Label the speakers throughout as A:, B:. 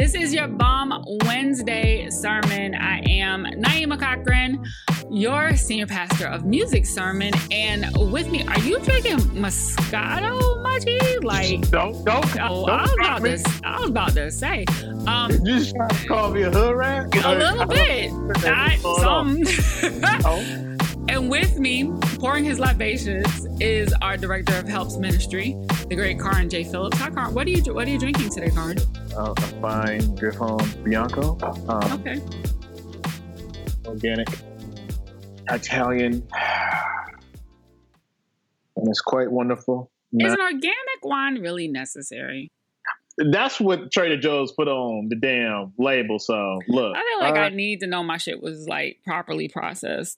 A: This is your Bomb Wednesday sermon. I am Naima Cochrane, your senior pastor of music sermon. And with me, are you drinking Moscato, Maji? Like,
B: Don't don't.
A: oh,
B: don't
A: I was about
B: me.
A: to, I was about to say, um,
B: You just trying to call me a hood rat?
A: a little bit, not some.
B: Oh,
A: And with me, pouring his libations, is our director of Helps Ministry, the great Carron J. Phillips. Hi, Carron. What are you What are you drinking today, Carron?
B: uh, a fine Griffon Bianco, um,
A: Okay.
B: organic, Italian, and it's quite wonderful.
A: Is an organic wine really necessary?
B: That's what Trader Joe's put on the damn label. So look,
A: I feel like
B: all
A: I need to know my shit was like properly processed,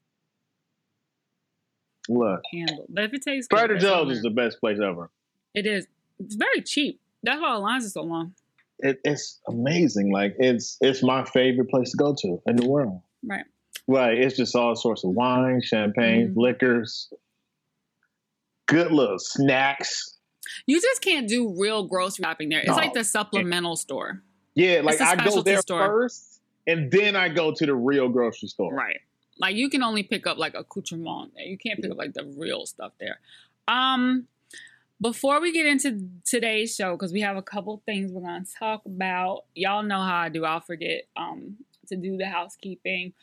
B: look.
A: handled. But if it tastes good,
B: Trader
A: that's
B: Joe's is the best place ever.
A: It is. It's very cheap. That's why the lines are so long.
B: It, it's amazing. Like it's it's my favorite place to go to in the world.
A: Right.
B: Right. It's just all sorts of wine, champagne,
A: Mhm.
B: liquors, good little snacks.
A: You just can't do real grocery shopping there. It's
B: No.
A: like the supplemental store.
B: Yeah, like I go there
A: store.
B: first, and then I go to the real grocery store.
A: Right. Like you can only pick up like accoutrement there. You can't pick up like the real stuff there. Um before we get into today's show, because we have a couple things we're gonna talk about. Y'all know how I do. I'll forget um to do the housekeeping.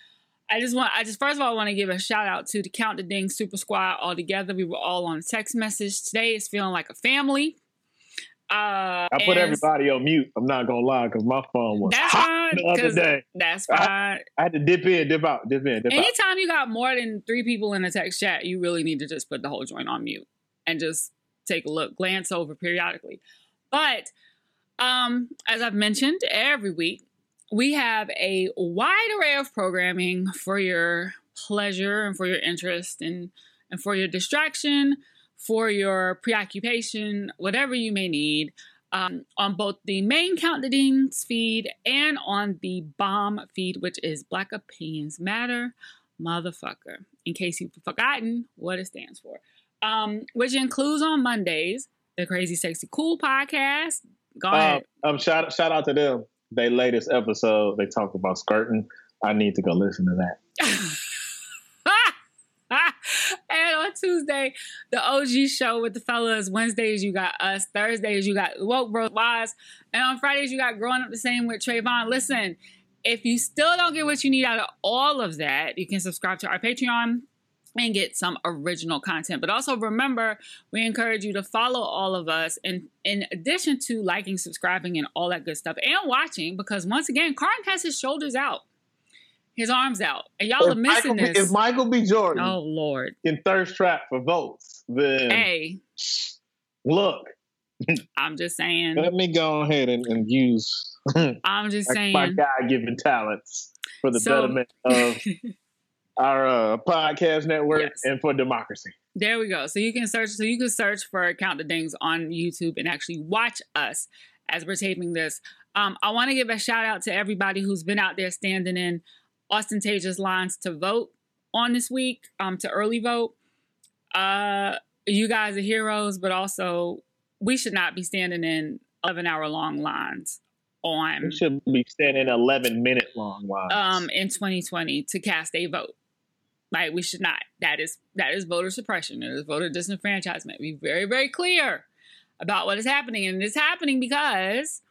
A: I just want I just first of all want to give a shout out to the Count the Ding Super Squad all together. We were all on a text message. Today is feeling like a family. Uh
B: I put everybody on mute. I'm not gonna lie, because my phone was
A: That's
B: hot
A: fine,
B: the other day.
A: That's fine.
B: I had to dip in, dip out, dip in, dip out.
A: Anytime you got more than three people in a text chat, you really need to just put the whole joint on mute and just take a look, glance over periodically. But um, as I've mentioned every week, we have a wide array of programming for your pleasure and for your interest and and for your distraction, for your preoccupation, whatever you may need. Um, on both the main Count the Dings feed and on the bomb feed, which is Black Opinions Matter, motherfucker. In case you've forgotten what it stands for, um, which includes on Mondays the Crazy Sexy Cool podcast. Go
B: Um,
A: ahead.
B: um, shout shout out to them. They latest episode, they talk about skirting. I need to go listen to that.
A: Tuesday, the OG show with the fellas. Wednesdays, you got us. Thursdays, you got Woke Bro Wise. And on Fridays, you got Growing Up the Same with Trayvon. Listen, if you still don't get what you need out of all of that, you can subscribe to our Patreon and get some original content. But also remember, we encourage you to follow all of us and in addition to liking, subscribing, and all that good stuff, and watching, because once again, Carron has his shoulders out, his arms out. And y'all are missing
B: Michael,
A: this.
B: if Michael B. Jordan
A: Oh Lord.
B: can thirst trap for votes, then
A: Hey,
B: look,
A: I'm just saying.
B: let me go ahead and, and use
A: I'm just
B: like
A: saying.
B: my God given talents for the
A: So-
B: betterment of our uh, podcast network,
A: Yes.
B: and for democracy.
A: There we go. So you can search. So you can search for Count the Dings on YouTube and actually watch us as we're taping this. Um, I want to give a shout out to everybody who's been out there standing in ostentatious lines to vote on this week. Um, to early vote. Uh, you guys are heroes, but also we should not be standing in eleven hour long lines on
B: We should be standing eleven minute long lines.
A: um in 2020 to cast a vote. Like we should not. That is that is voter suppression. It is voter disenfranchisement. Be very very clear about what is happening, and it's happening because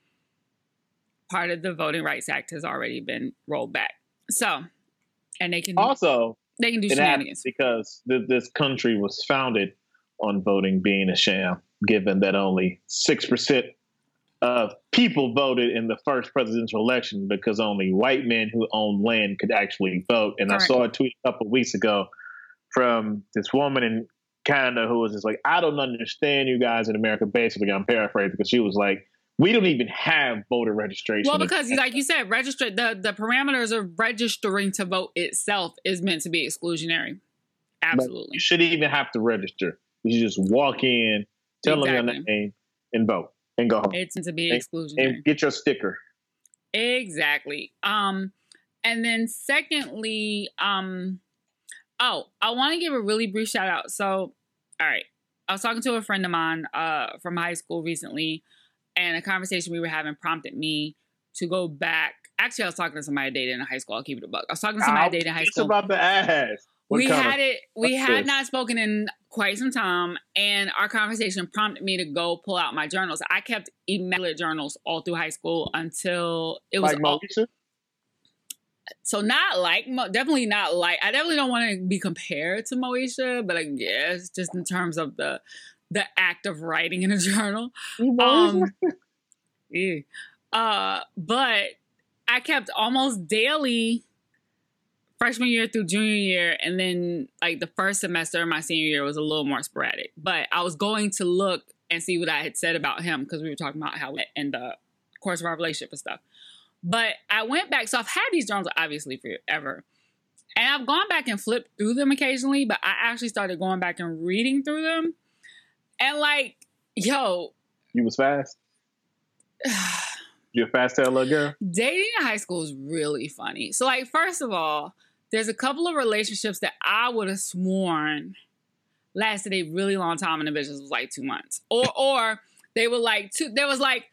A: part of the Voting Rights Act has already been rolled back. So, and they can
B: also,
A: they can do shenanigans.
B: because th- this country was founded on voting being a sham, given that only 6% of people voted in the first presidential election because only white men who own land could actually vote. And. I saw a tweet a couple of weeks ago from this woman in Canada who was just like, I don't understand you guys in America. Basically, I'm paraphrasing because she was like, we don't even have voter registration.
A: Well, because like you said, register the the parameters of registering to vote itself is meant to be exclusionary.
B: But
A: Absolutely.
B: You shouldn't even have to register. You should just walk in, tell them your name, and vote, and go home,
A: It's meant to be
B: and,
A: exclusionary.
B: and get your sticker.
A: Exactly. Um, and then secondly, um, oh, I want to give a really brief shout out. So, all right, I was talking to a friend of mine, uh, from high school recently, and a conversation we were having prompted me to go back. Actually, I was talking to somebody I dated in high school. I'll keep it a buck. I was talking to somebody I
B: I
A: dated in high school.
B: about the ass. What
A: we had it. We had
B: this?
A: not spoken in quite some time, and our conversation prompted me to go pull out my journals. I kept immaculate journals all through high school until it was
B: like
A: all,
B: Moesha?
A: so not like definitely not like I definitely don't want to be compared to Moesha, but I guess just in terms of the the act of writing in a journal. Um, yeah. Uh, but I kept almost daily freshman year through junior year, and then like the first semester of my senior year was a little more sporadic. But I was going to look and see what I had said about him because we were talking about how in the course of our relationship and stuff. But I went back, so I've had these journals obviously forever. And I've gone back and flipped through them occasionally, but I actually started going back and reading through them. And like, yo,
B: you was fast. You a fast tail little girl.
A: dating in high school is really funny. So, like, first of all, there's a couple of relationships that I would have sworn lasted a really long time, and the bitches was like two months, or or they were like two. There was like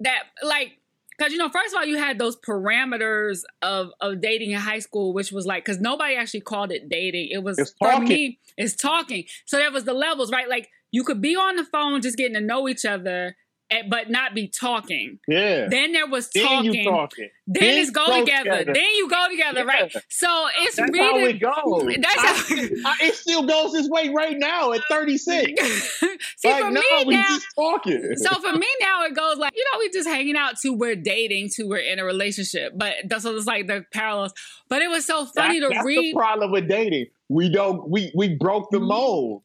A: that, like. Because you know, first of all, you had those parameters of of dating in high school, which was like, because nobody actually called it dating. It was for
B: talking.
A: me, it's talking. So there was the levels, right? Like you could be on the phone just getting to know each other, eh, but not be talking.
B: Yeah.
A: Then there was
B: Then
A: talking.
B: you talking.
A: Then,
B: Then
A: it's go,
B: go
A: together.
B: together.
A: Then you go together, right? So it's
B: That's
A: really
B: how it goes.
A: That's how.
B: I, it still goes this way right now at 36.
A: See,
B: like,
A: for
B: no,
A: me now,
B: just talking.
A: so for me now it goes like you know we just hanging out to we're dating to we're in a relationship, but that's so it's like the parallels. But it was so funny
B: That-
A: to
B: that's
A: read.
B: the problem with dating. We don't. We we broke the mold.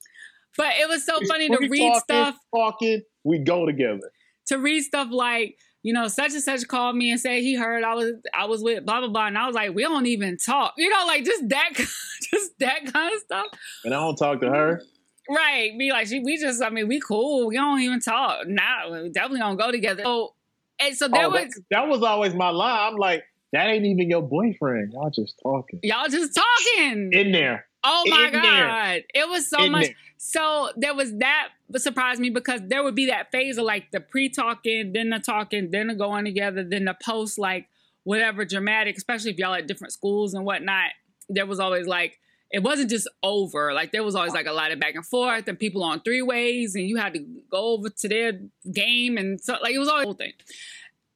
A: But it was so funny to read
B: talking,
A: stuff
B: Talking. We go together.
A: to read stuff like you know such and such called me and said he heard I was I was with blah blah blah and I was like we don't even talk you know like just that just that kind of stuff
B: And I don't talk to her.
A: right be like she, we just I mean we cool we don't even talk nah we definitely don't go together so and so there
B: Oh,
A: was
B: that, that was always my line. I'm like, that ain't even your boyfriend. Y'all just talking.
A: y'all just talking
B: In there.
A: Oh my
B: in there.
A: god it was so
B: In
A: much
B: there.
A: so there was that surprised me because there would be that phase of like the pre-talking then the talking then the going together then the post like whatever dramatic especially if y'all at different schools and whatnot there was always like it wasn't just over like there was always like a lot of back and forth and people on three ways and you had to go over to their game and so like it was always a whole thing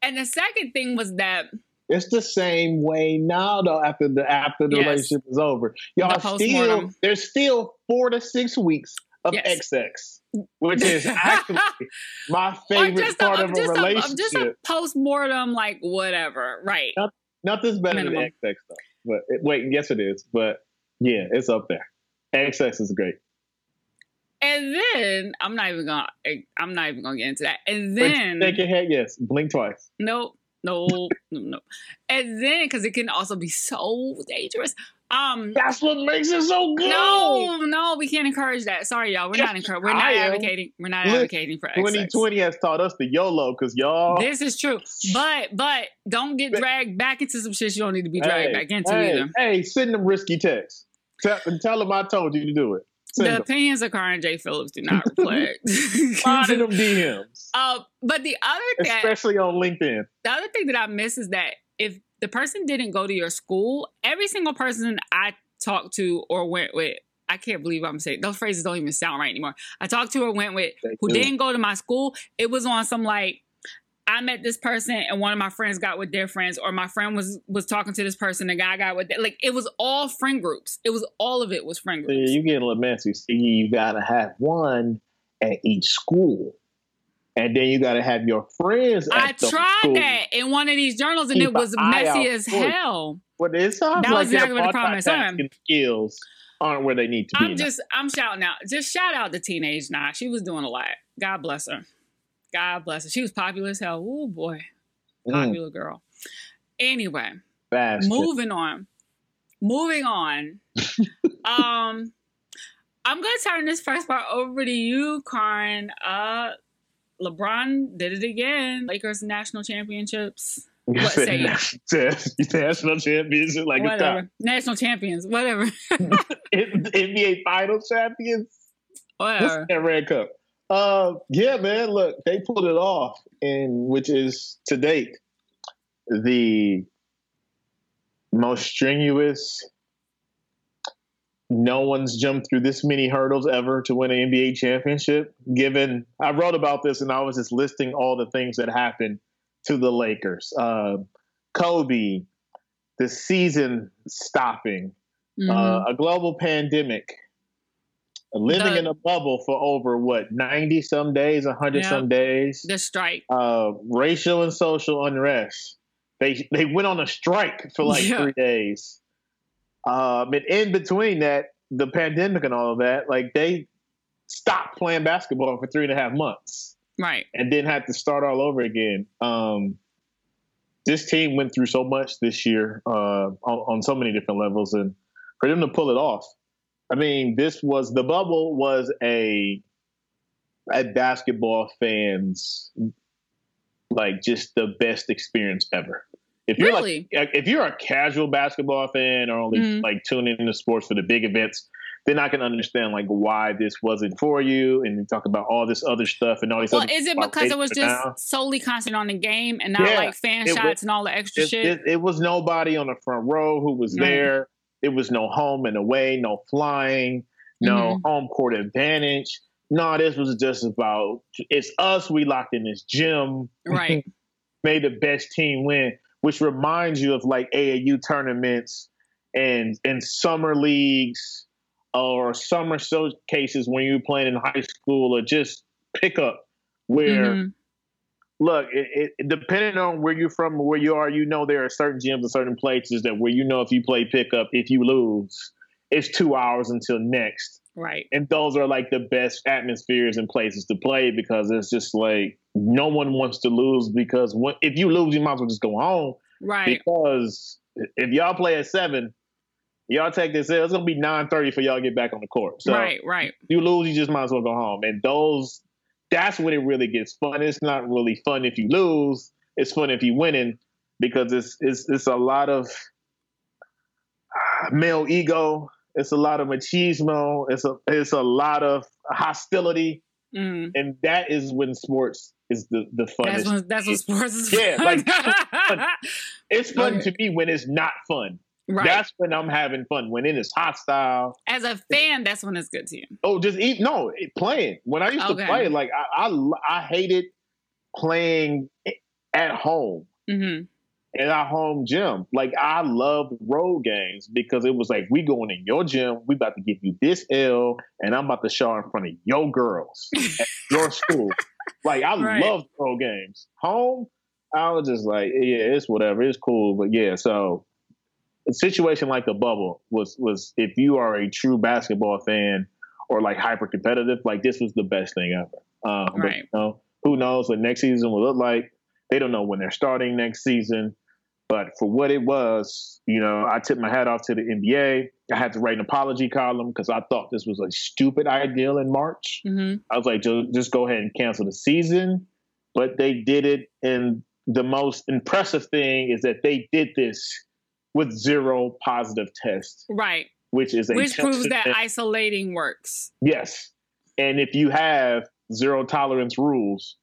A: and the second thing was that
B: It's the same way now though. After the after the
A: Yes.
B: relationship is over, y'all
A: The
B: still there's still four to six weeks of
A: Yes.
B: XX, which is actually my favorite part
A: a,
B: of a
A: just, a,
B: relationship.
A: just a post-mortem like whatever right
B: Nothing's better
A: Minimum.
B: than XX though. But it, wait, yes it is. But yeah, it's up there. XX is great.
A: And then I'm not even gonna I'm not even gonna get into that. And then
B: shake your head, yes. Blink twice.
A: no, no, no, no. And then because it can also be so dangerous. Um,
B: That's what makes it so good.
A: no, no, we can't encourage that. Sorry, y'all. We're not encouraging. We're not advocating. We're not advocating for XX.
B: 2020 has taught us the YOLO because y'all.
A: This is true, but but don't get dragged back into some shit you don't need to be dragged
B: hey,
A: back into
B: hey,
A: either.
B: Hey, send them risky texts. Tell, and tell them I told you to do it. Send
A: The
B: them.
A: opinions of Carron J. Phillips do not reflect.
B: Slide in them DMs,
A: uh, but the other thing,
B: especially on LinkedIn.
A: the other thing that I miss is that if the person didn't go to your school, every single person I talked to or went with, I can't believe I'm saying those phrases don't even sound right anymore. I talked to or went with
B: They
A: who
B: do.
A: didn't go to my school. It was on some like I met this person and one of my friends got with their friends, or my friend was was talking to this person, the guy got with their, like it was all friend groups. It was all of it was friend
B: Yeah,
A: groups.
B: you get a little messy. See, you gotta have one at each school, and then you gotta have your friends. At
A: I tried
B: schools.
A: that in one of these journals and
B: Keep
A: it was messy as hell.
B: But it sounds
A: That
B: like
A: was exactly what the said.
B: multitasking skills aren't where they need to be.
A: I'm
B: now.
A: just I'm shouting out. Just shout out to teenage Nah. She was doing a lot. God bless her. God bless her. She was popular as hell. Oh boy.
B: Mm,
A: Popular girl. Anyway,
B: fast.
A: moving on. Moving on. um I'm gonna turn this first part over to you, Carron. Uh LeBron did it again. Lakers national championships.
B: You
A: what say you?
B: national- championship, like
A: whatever. National champions. Whatever.
B: NBA Finals champions. What's
A: whatever.
B: that red cup? Uh, yeah, man. Look, they pulled it off, and which is to date the most strenuous. No one's jumped through this many hurdles ever to win an NBA championship. Given I wrote about this, and I was just listing all the things that happened to the Lakers. Uh, Kobe, the season stopping,
A: Mhm.
B: uh, a global pandemic, living
A: The-
B: in a bubble for over what ninety some days, hundred
A: Yeah.
B: some days,
A: the strike.
B: uh, racial and social unrest. They they went on a strike for like
A: Yeah.
B: three days. Um, and in between that, the pandemic and all of that, like they stopped playing basketball for three and a half months
A: Right.
B: and then had to start all over again. Um, this team went through so much this year uh, on, on so many different levels, and for them to pull it off, I mean, this was the bubble was a a basketball fans like just the best experience ever. If you're
A: Really?
B: like if you're a casual basketball fan or only
A: Mhm.
B: like tuning into sports for the big events, then I can understand like why this wasn't for you, and you talk about all this other stuff and all these.
A: Well,
B: other
A: is it because it was just
B: now.
A: solely concentrated on the game and not
B: Yeah,
A: like fan shots
B: was-
A: and all the extra
B: it,
A: shit?
B: it, it was nobody on the front row who was
A: Right.
B: there. It was no home and away, no flying, no
A: Mm-hmm.
B: home court advantage. No, this was just about it's us. We locked in this gym,
A: right.
B: made the best team win, which reminds you of like AAU tournaments and and summer leagues or summer showcases when you were playing in high school or just pickup where
A: Mhm.
B: Look, it, it, depending on where you're from where you are, you know there are certain gyms and certain places that where you know if you play pickup, if you lose, it's two hours until next.
A: Right.
B: And those are like the best atmospheres and places to play because it's just like no one wants to lose because when, if you lose, you might as well just go home
A: Right.
B: because if y'all play at seven, y'all take this. It's gonna be nine thirty for y'all to get back on the court. So
A: right. Right.
B: you lose, you just might as well go home. And those, that's when it really gets fun. It's not really fun if you lose. It's fun if you winning because it's it's it's a lot of male ego. It's a lot of machismo. It's a it's a lot of hostility,
A: Mm.
B: and that is when sports is the the
A: fun.
B: That's
A: when that's what sports is.
B: Yeah, like,
A: fun.
B: it's fun
A: Okay.
B: to me when it's not fun.
A: Right.
B: That's when I'm having fun. When it is hostile,
A: As a fan, that's when it's good to you.
B: Oh, just eat. No, it, playing. When I used
A: Okay.
B: to play, like I, I, I hated playing at home
A: hmm
B: in our home gym. Like I loved road games because it was like we going in your gym, we about to give you this L, and I'm about to show in front of your girls at your school. Like I
A: Right.
B: loved road games. Home, I was just like, yeah, it's whatever, it's cool, but yeah. So a situation like the bubble was was if you are a true basketball fan or like hyper competitive, like this was the best thing ever. Um, but,
A: Right.
B: you know, who knows what next season will look like? They don't know when they're starting next season. But for what it was, you know, I tipped my hat off to the NBA. I had to write an apology column because I thought this was a stupid idea in March.
A: hmm
B: I was like, just go ahead and cancel the season. But they did it. And the most impressive thing is that they did this with zero positive tests,
A: Right.
B: which is a
A: Which proves that
B: testament-
A: isolating works.
B: Yes. And if you have zero tolerance rules,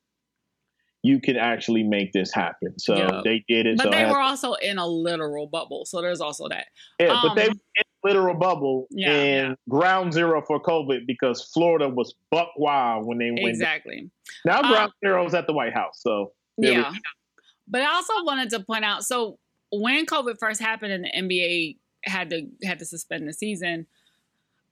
B: you can actually make this happen. So
A: Yeah.
B: they did it.
A: But
B: so
A: they were also in a literal bubble. So there's also that.
B: yeah, but they
A: um,
B: were in a literal bubble
A: Yeah,
B: and
A: yeah.
B: ground zero for COVID because Florida was buck wild when they went.
A: Exactly.
B: Now
A: Um,
B: ground zero is at the White House. So
A: Yeah. But I also wanted to point out so when COVID first happened and the NBA had to had to suspend the season,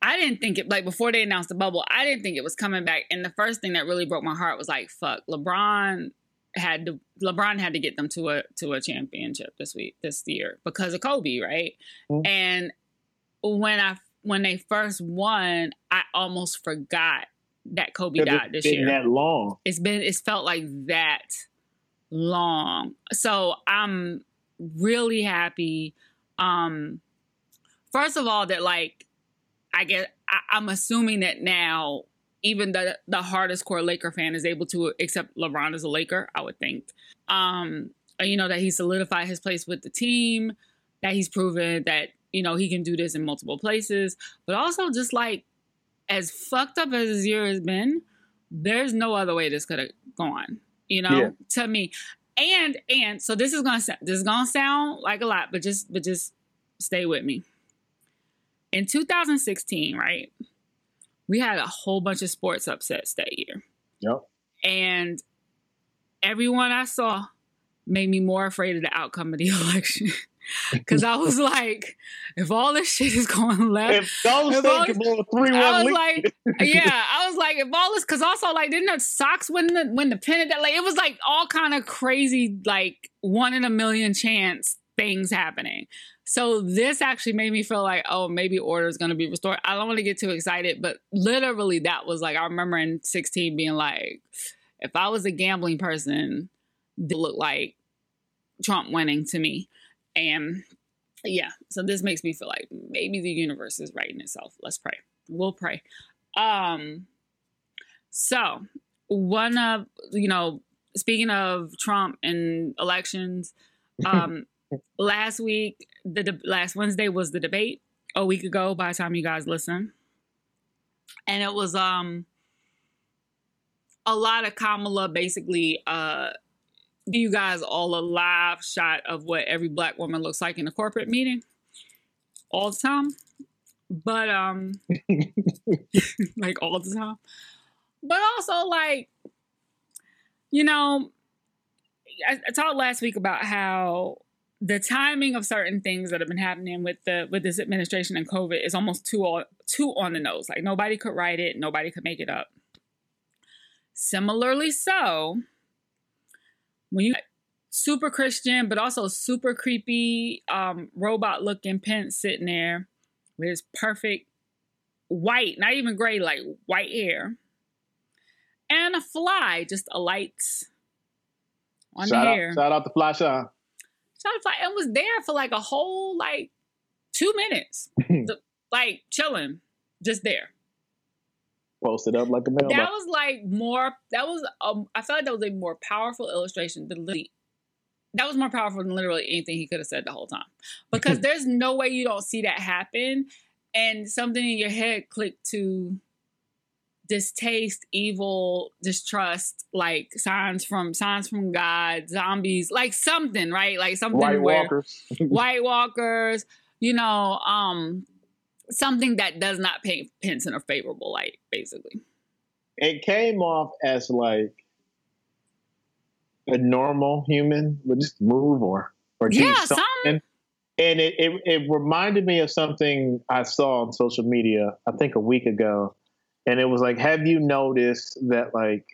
A: I didn't think it like before they announced the bubble, I didn't think it was coming back. And the first thing that really broke my heart was like, fuck, LeBron had to LeBron had to get them to a to a championship this week this year because of Kobe, right?
B: Mhm.
A: And when I when they first won, I almost forgot that Kobe died
B: it's
A: this
B: been
A: year
B: that long.
A: it's been it's felt like that long so i'm really happy um first of all that like i get I, i'm assuming that now even the the hardest core laker fan is able to accept lebron as a laker i would think. Um you know that he solidified his place with the team that he's proven that you know he can do this in multiple places. But also just like as fucked up as this year has been there's no other way this could have gone you know?
B: Yeah.
A: to me and and so this is gonna this is gonna sound like a lot but just but just stay with me. In 2016 right we had a whole bunch of sports upsets that year.
B: Yep.
A: and everyone i saw made me more afraid of the outcome of the election because i was like if all this shit is going left
B: If Golden
A: If
B: State can blow a three
A: I was
B: lead,
A: like, yeah, I was like, if all this, because also like, didn't the Sox win the win the pennant? That like, it was like all kind of crazy, like one in a million chance things happening. So this actually made me feel like, oh, maybe order is going to be restored. I don't want to get too excited, but literally that was like, I remember in 16 being like, if I was a gambling person, it looked like Trump winning to me, and yeah, so this makes me feel like maybe the universe is righting itself. Let's pray. We'll pray. Um so one of you know, speaking of Trump and elections, um last week the de- last Wednesday was the debate a week ago by the time you guys listen. And it was um a lot of Kamala basically uh you guys all a live shot of what every black woman looks like in a corporate meeting all the time. But um like all the time. But also like you know I, I talked last week about how the timing of certain things that have been happening with the with this administration and COVID is almost too on too on the nose. Like nobody could write it, nobody could make it up. Similarly, so when you super Christian, but also super creepy, um, robot looking Pence sitting there with his perfect white, not even gray, like white hair, and a fly just alights on
B: shout
A: the
B: out,
A: hair.
B: shout out to Fly Shine.
A: Shout out to fly, and was there for like a whole like two minutes, like chilling, just there.
B: Posted up like a mailbox.
A: That was like more. That was. Um, I felt like that was a more powerful illustration than literally. That was more powerful than literally anything he could have said the whole time, because there's no way you don't see that happen, and something in your head clicked to distaste, evil, distrust, like signs from signs from God, zombies, like something, right? Like something
B: White
A: where
B: Walkers.
A: White Walkers, you know, um, something that does not paint Pence in a favorable light, basically.
B: it came off as like a normal human would just move or or do
A: Yeah,
B: something.
A: something.
B: And it, it it reminded me of something I saw on social media, I think a week ago. And it was like, have you noticed that like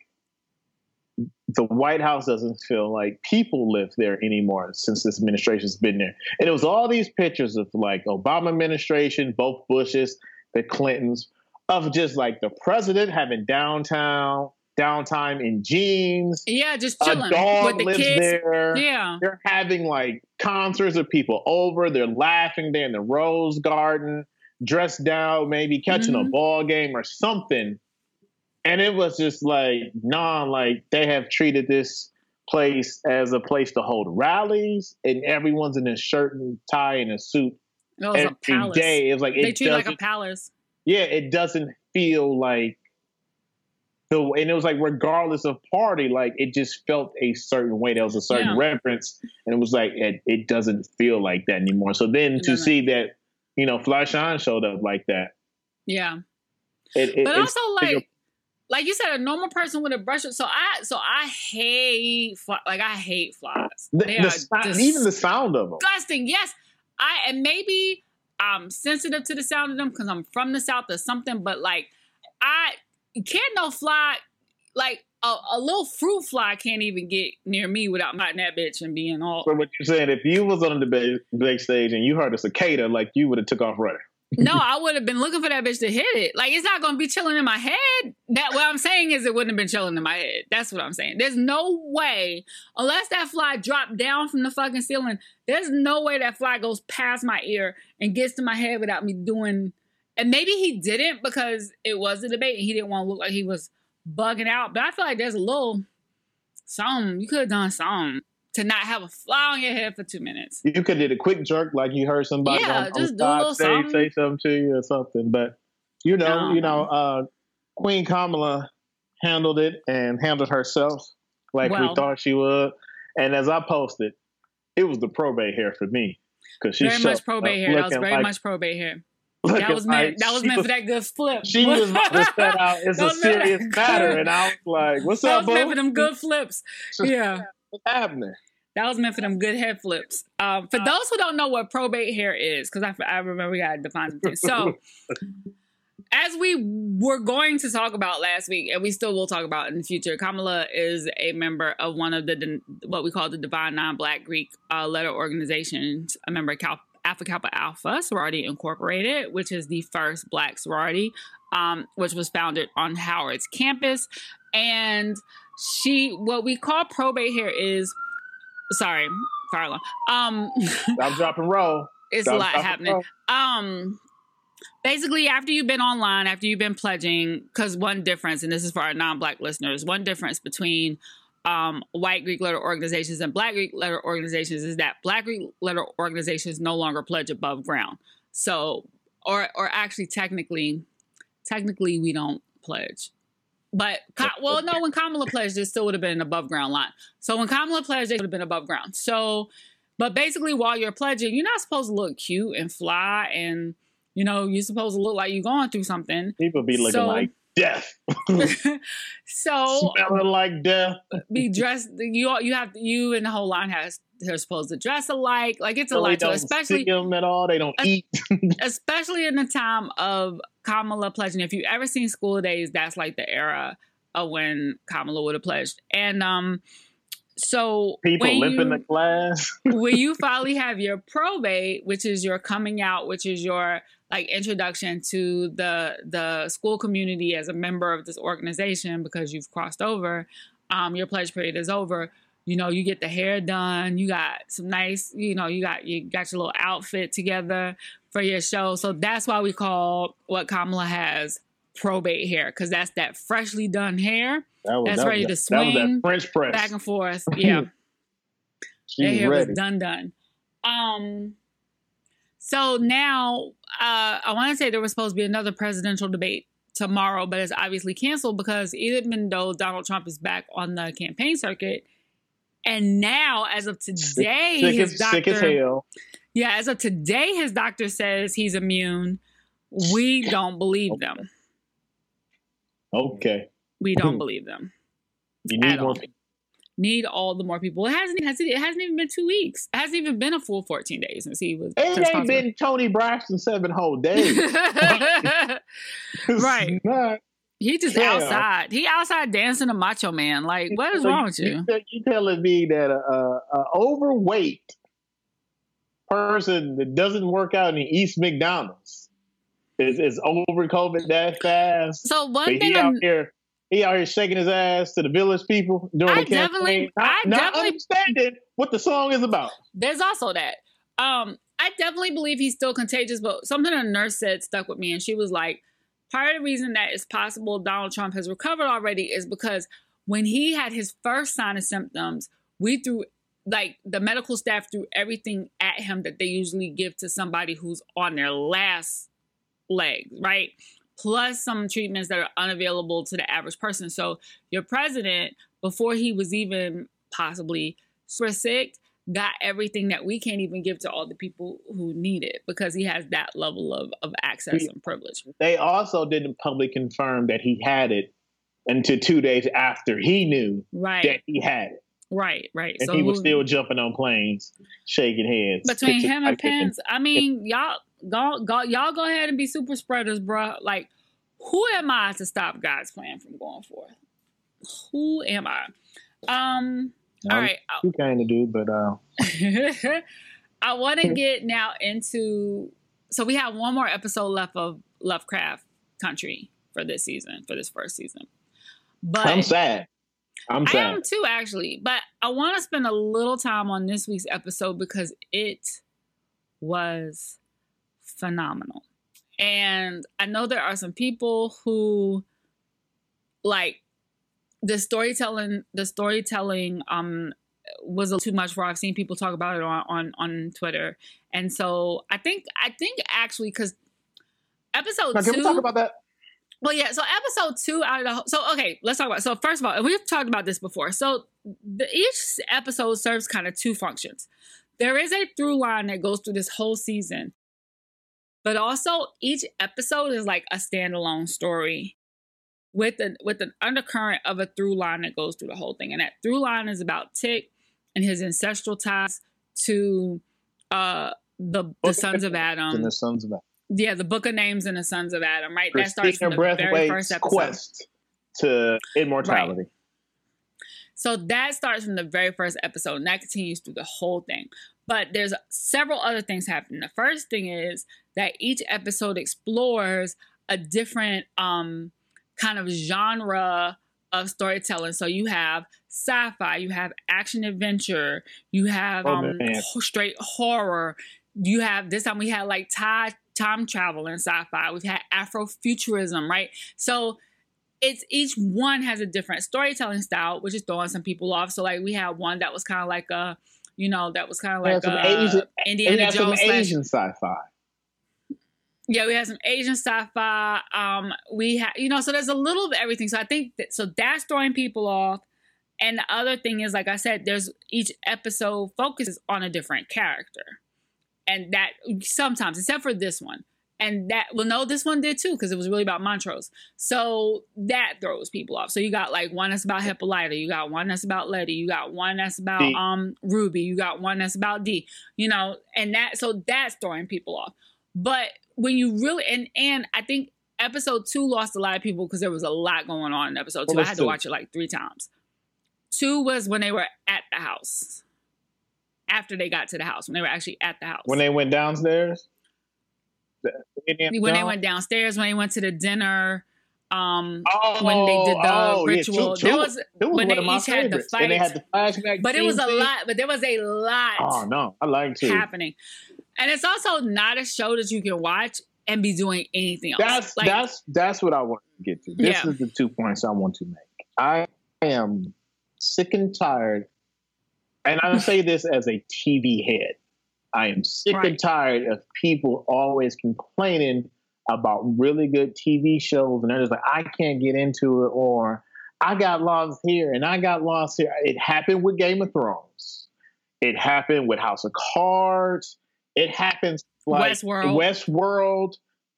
B: the White House doesn't feel like people live there anymore since this administration's been there. And it was all these pictures of like Obama administration, both Bushes, the Clintons, of just like the president having downtown. downtime in jeans.
A: Yeah, just
B: A
A: chilling
B: dog
A: with the
B: lives
A: kids.
B: there.
A: Yeah.
B: They're having like concerts of people over. They're laughing. They're in the rose garden, dressed down, maybe catching a
A: Mhm.
B: ball game or something. And it was just like, nah, like they have treated this place as a place to hold rallies, and everyone's in a shirt and tie and a suit
A: It palace.
B: day. It's like
A: They
B: it
A: treat it like a palace.
B: yeah, it doesn't feel like the and it was like regardless of party, like it just felt a certain way. There was a certain
A: Yeah.
B: reference, and it was like it, it doesn't feel like that anymore. So then to see that, you know, Fly Shine showed up like that.
A: Yeah.
B: It, it,
A: but also like like you said, a normal person with a brush. So I so I hate fly, like I hate flies.
B: the,
A: They
B: the even the sound of them.
A: disgusting. Yes, I and maybe I'm sensitive to the sound of them because I'm from the south or something. But like I can't no fly like a, a little fruit fly can't even get near me without biting that bitch and being all.
B: So what you're saying, if you was on the big, big stage and you heard a cicada, like you would have took off running.
A: No, I would have been looking for that bitch to hit it. Like it's not gonna be chilling in my head. That what I'm saying is it wouldn't have been chilling in my head. That's what I'm saying. There's no way, unless that fly dropped down from the fucking ceiling, there's no way that fly goes past my ear and gets to my head without me doing. And maybe he didn't because it was a debate and he didn't want to look like he was bugging out. But I feel like there's a little something you could have done something to not have a fly on your head for two minutes.
B: You could did a quick jerk, like you heard somebody
A: Yeah,
B: on, on
A: just do a little
B: stage
A: something.
B: say something to you or something. But you know,
A: No.
B: you know, uh, Queen Kamala handled it and handled herself like we thought she would. And as I posted, it was the probate hair for me because she
A: very much probate hair. That was very
B: like-
A: much probate hair. That was meant.
B: like
A: that was meant for that good flip.
B: She was about to set out. It's a
A: was
B: serious matter, and I was like, "What's
A: that
B: up,
A: was
B: boo?
A: meant for them good flips. Yeah,
B: What's happening?"
A: that was meant for them good head flips. Um, for those who don't know what probate hair is, because I, I remember we got to define something. So, as we were going to talk about last week, and we still will talk about in the future, Kamala is a member of one of the what we call the Divine Nine Black Greek uh, letter organizations. A member of Cal- Alpha Kappa Alpha Sorority Incorporated, which is the first Black sorority, um, which was founded on Howard's campus, and she what we call probate here is sorry alarm. Um
B: I'm dropping roll.
A: it's
B: Stop,
A: a lot happening. um basically after you've been online after you've been pledging because one difference and this is for our non-black listeners one difference between um, white Greek letter organizations and black Greek letter organizations is that black Greek letter organizations no longer pledge above ground. So, or or actually technically, technically we don't pledge. But well, no, when Kamala pledged, it still would have been an above ground line. So when Kamala pledged, it would have been above ground. So, but basically, while you're pledging, you're not supposed to look cute and fly, and you know you're supposed to look like you're going through something.
B: People be looking
A: So-
B: like death,
A: so
B: smelling like death.
A: be dressed you all you have you and the whole line has they're supposed to dress alike like it's a lot to especially
B: them at all. They don't
A: Uh,
B: eat.
A: especially in the time of Kamala pledging if you ever seen school days that's like the era of when Kamala would have pledged and um so
B: People limping
A: you,
B: the class.
A: when you finally have your probate, which is your coming out, which is your like introduction to the the school community as a member of this organization because you've crossed over, um, your pledge period is over. You know, you get the hair done, you got some nice, you know, you got you got your little outfit together for your show. So that's why we call what Kamala has probate hair, because that's that freshly done hair
B: That was,
A: that's
B: that
A: ready
B: was
A: to
B: that, that was
A: swing
B: that French press.
A: back and forth. Yeah.
B: She
A: Their
B: was
A: hair
B: ready.
A: was done done. Um so now uh I want to say there was supposed to be another presidential debate tomorrow, but it's obviously canceled because even though Donald Trump is back on the campaign circuit, and now as of today,
B: sick,
A: his
B: as,
A: doctor
B: sick as hell.
A: Yeah, as of today, his doctor says he's immune. We don't believe them.
B: Okay.
A: We don't believe them.
B: You need
A: all. Need all the more people. It hasn't, has it hasn't even been two weeks. It hasn't even been a full 14 days since he was.
B: It ain't been Toni Braxton seven whole days.
A: Right.
B: Not.
A: he just
B: Yeah.
A: outside. He outside dancing a macho man. Like, what is
B: So
A: wrong with you?
B: You, telling me that a, a, overweight person that doesn't work out in East McDonald's is, is over COVID that fast?
A: So one
B: But
A: thing
B: he
A: I'm,
B: here he out here shaking his ass to the village people during
A: I
B: the campaign,
A: definitely-
B: not,
A: I
B: not
A: definitely-
B: understanding what the song is about.
A: There's also that. Um, I definitely believe he's still contagious, but something a nurse said stuck with me, and she was like, part of the reason that it's possible Donald Trump has recovered already is because when he had his first sign of symptoms, we threw like the medical staff threw everything at him that they usually give to somebody who's on their last legs, right? Plus some treatments that are unavailable to the average person. So your president, before he was even possibly super sick, got everything that we can't even give to all the people who need it because he has that level of, of access and privilege.
B: They also didn't publicly confirm that he had it until two days after he knew
A: Right.
B: that he had it.
A: Right, right.
B: And
A: so
B: he was
A: who-
B: still jumping on planes, shaking heads.
A: between him and. Pence, I mean, y'all go, go y'all go ahead and be super spreaders, bro. Like, who am I to stop God's plan from going forth? Who am I? Um, all
B: Um,
A: right.
B: You kind to do, but uh,
A: I want to get now into. So we have one more episode left of Lovecraft Country for this season, for this first season. But
B: I'm sad. I'm
A: I am too, actually. But I want to spend a little time on this week's episode because it was phenomenal. And I know there are some people who like the storytelling the storytelling um was a little too much for I've seen people talk about it on on, on Twitter. And so I think I think actually because episode
B: Now, can
A: two
B: we talk about that?
A: Well, yeah. So episode two out of the whole, so okay, let's talk about. So first of all, and we've talked about this before. So the, each episode serves kind of two functions. There is a through line that goes through this whole season, but also each episode is like a standalone story with an with an undercurrent of a through line that goes through the whole thing. And that through line is about Tic and his ancestral ties to uh the the sons of Adam.
B: and the sons of Adam.
A: Yeah, the Book of Names and the Sons of Adam, right? that starts
B: Christina
A: from the very first episode.
B: quest to immortality.
A: So that starts from the very first episode and that continues through the whole thing. But there's several other things happening. The first thing is that each episode explores a different um kind of genre of storytelling. So you have sci-fi, you have action adventure, you have
B: Oh,
A: um straight horror. You have this time we had like time time travel and sci-fi. We've had Afrofuturism, right? So it's each one has a different storytelling style, which is throwing some people off. So like we had one that was kind of like a, you know, that was kind of like a
B: Asian-
A: Indiana Jones slash
B: Asian sci-fi.
A: yeah, we had some Asian sci-fi. Um, we had, you know, so there's a little of everything. So I think that, so that's throwing people off. And the other thing is, like I said, there's each episode focuses on a different character, and that sometimes, except for this one, and that well, no, this one did too because it was really about Montrose. So that throws people off. So you got like one that's about Hippolyta, you got one that's about Leti, you got one that's about
B: D.
A: um Ruby, you got one that's about D. You know, and that so that's throwing people off. But when you really and and I think episode two lost a lot of people because there was a lot going on in episode two.
B: What
A: I had to
B: two?
A: watch it like three times. Two was when they were at the house. After they got to the house, when they were actually at the house.
B: When they went downstairs. The-
A: when they went downstairs, when they went to the dinner, um,
B: Oh,
A: when they did the
B: oh, yeah,
A: ritual.
B: two-
A: there was
B: two
A: when they each had the
B: favorites. And they
A: fight,
B: had the flashback.
A: but it was a
B: scene.
A: lot. But there was a lot
B: Oh no, I like to.
A: happening, and it's also not a show that you can watch and be doing anything else.
B: That's
A: like,
B: that's that's what I want to get to. This
A: Yeah.
B: is the two points I want to make. I am sick and tired, and I say this as a TV head. I am sick
A: Right.
B: and tired of people always complaining about really good TV shows, and they're just like, I can't get into it, or I got lost here and I got lost here. It happened with Game of Thrones. It happened with House of Cards. It happens like
A: Westworld.
B: Westworld.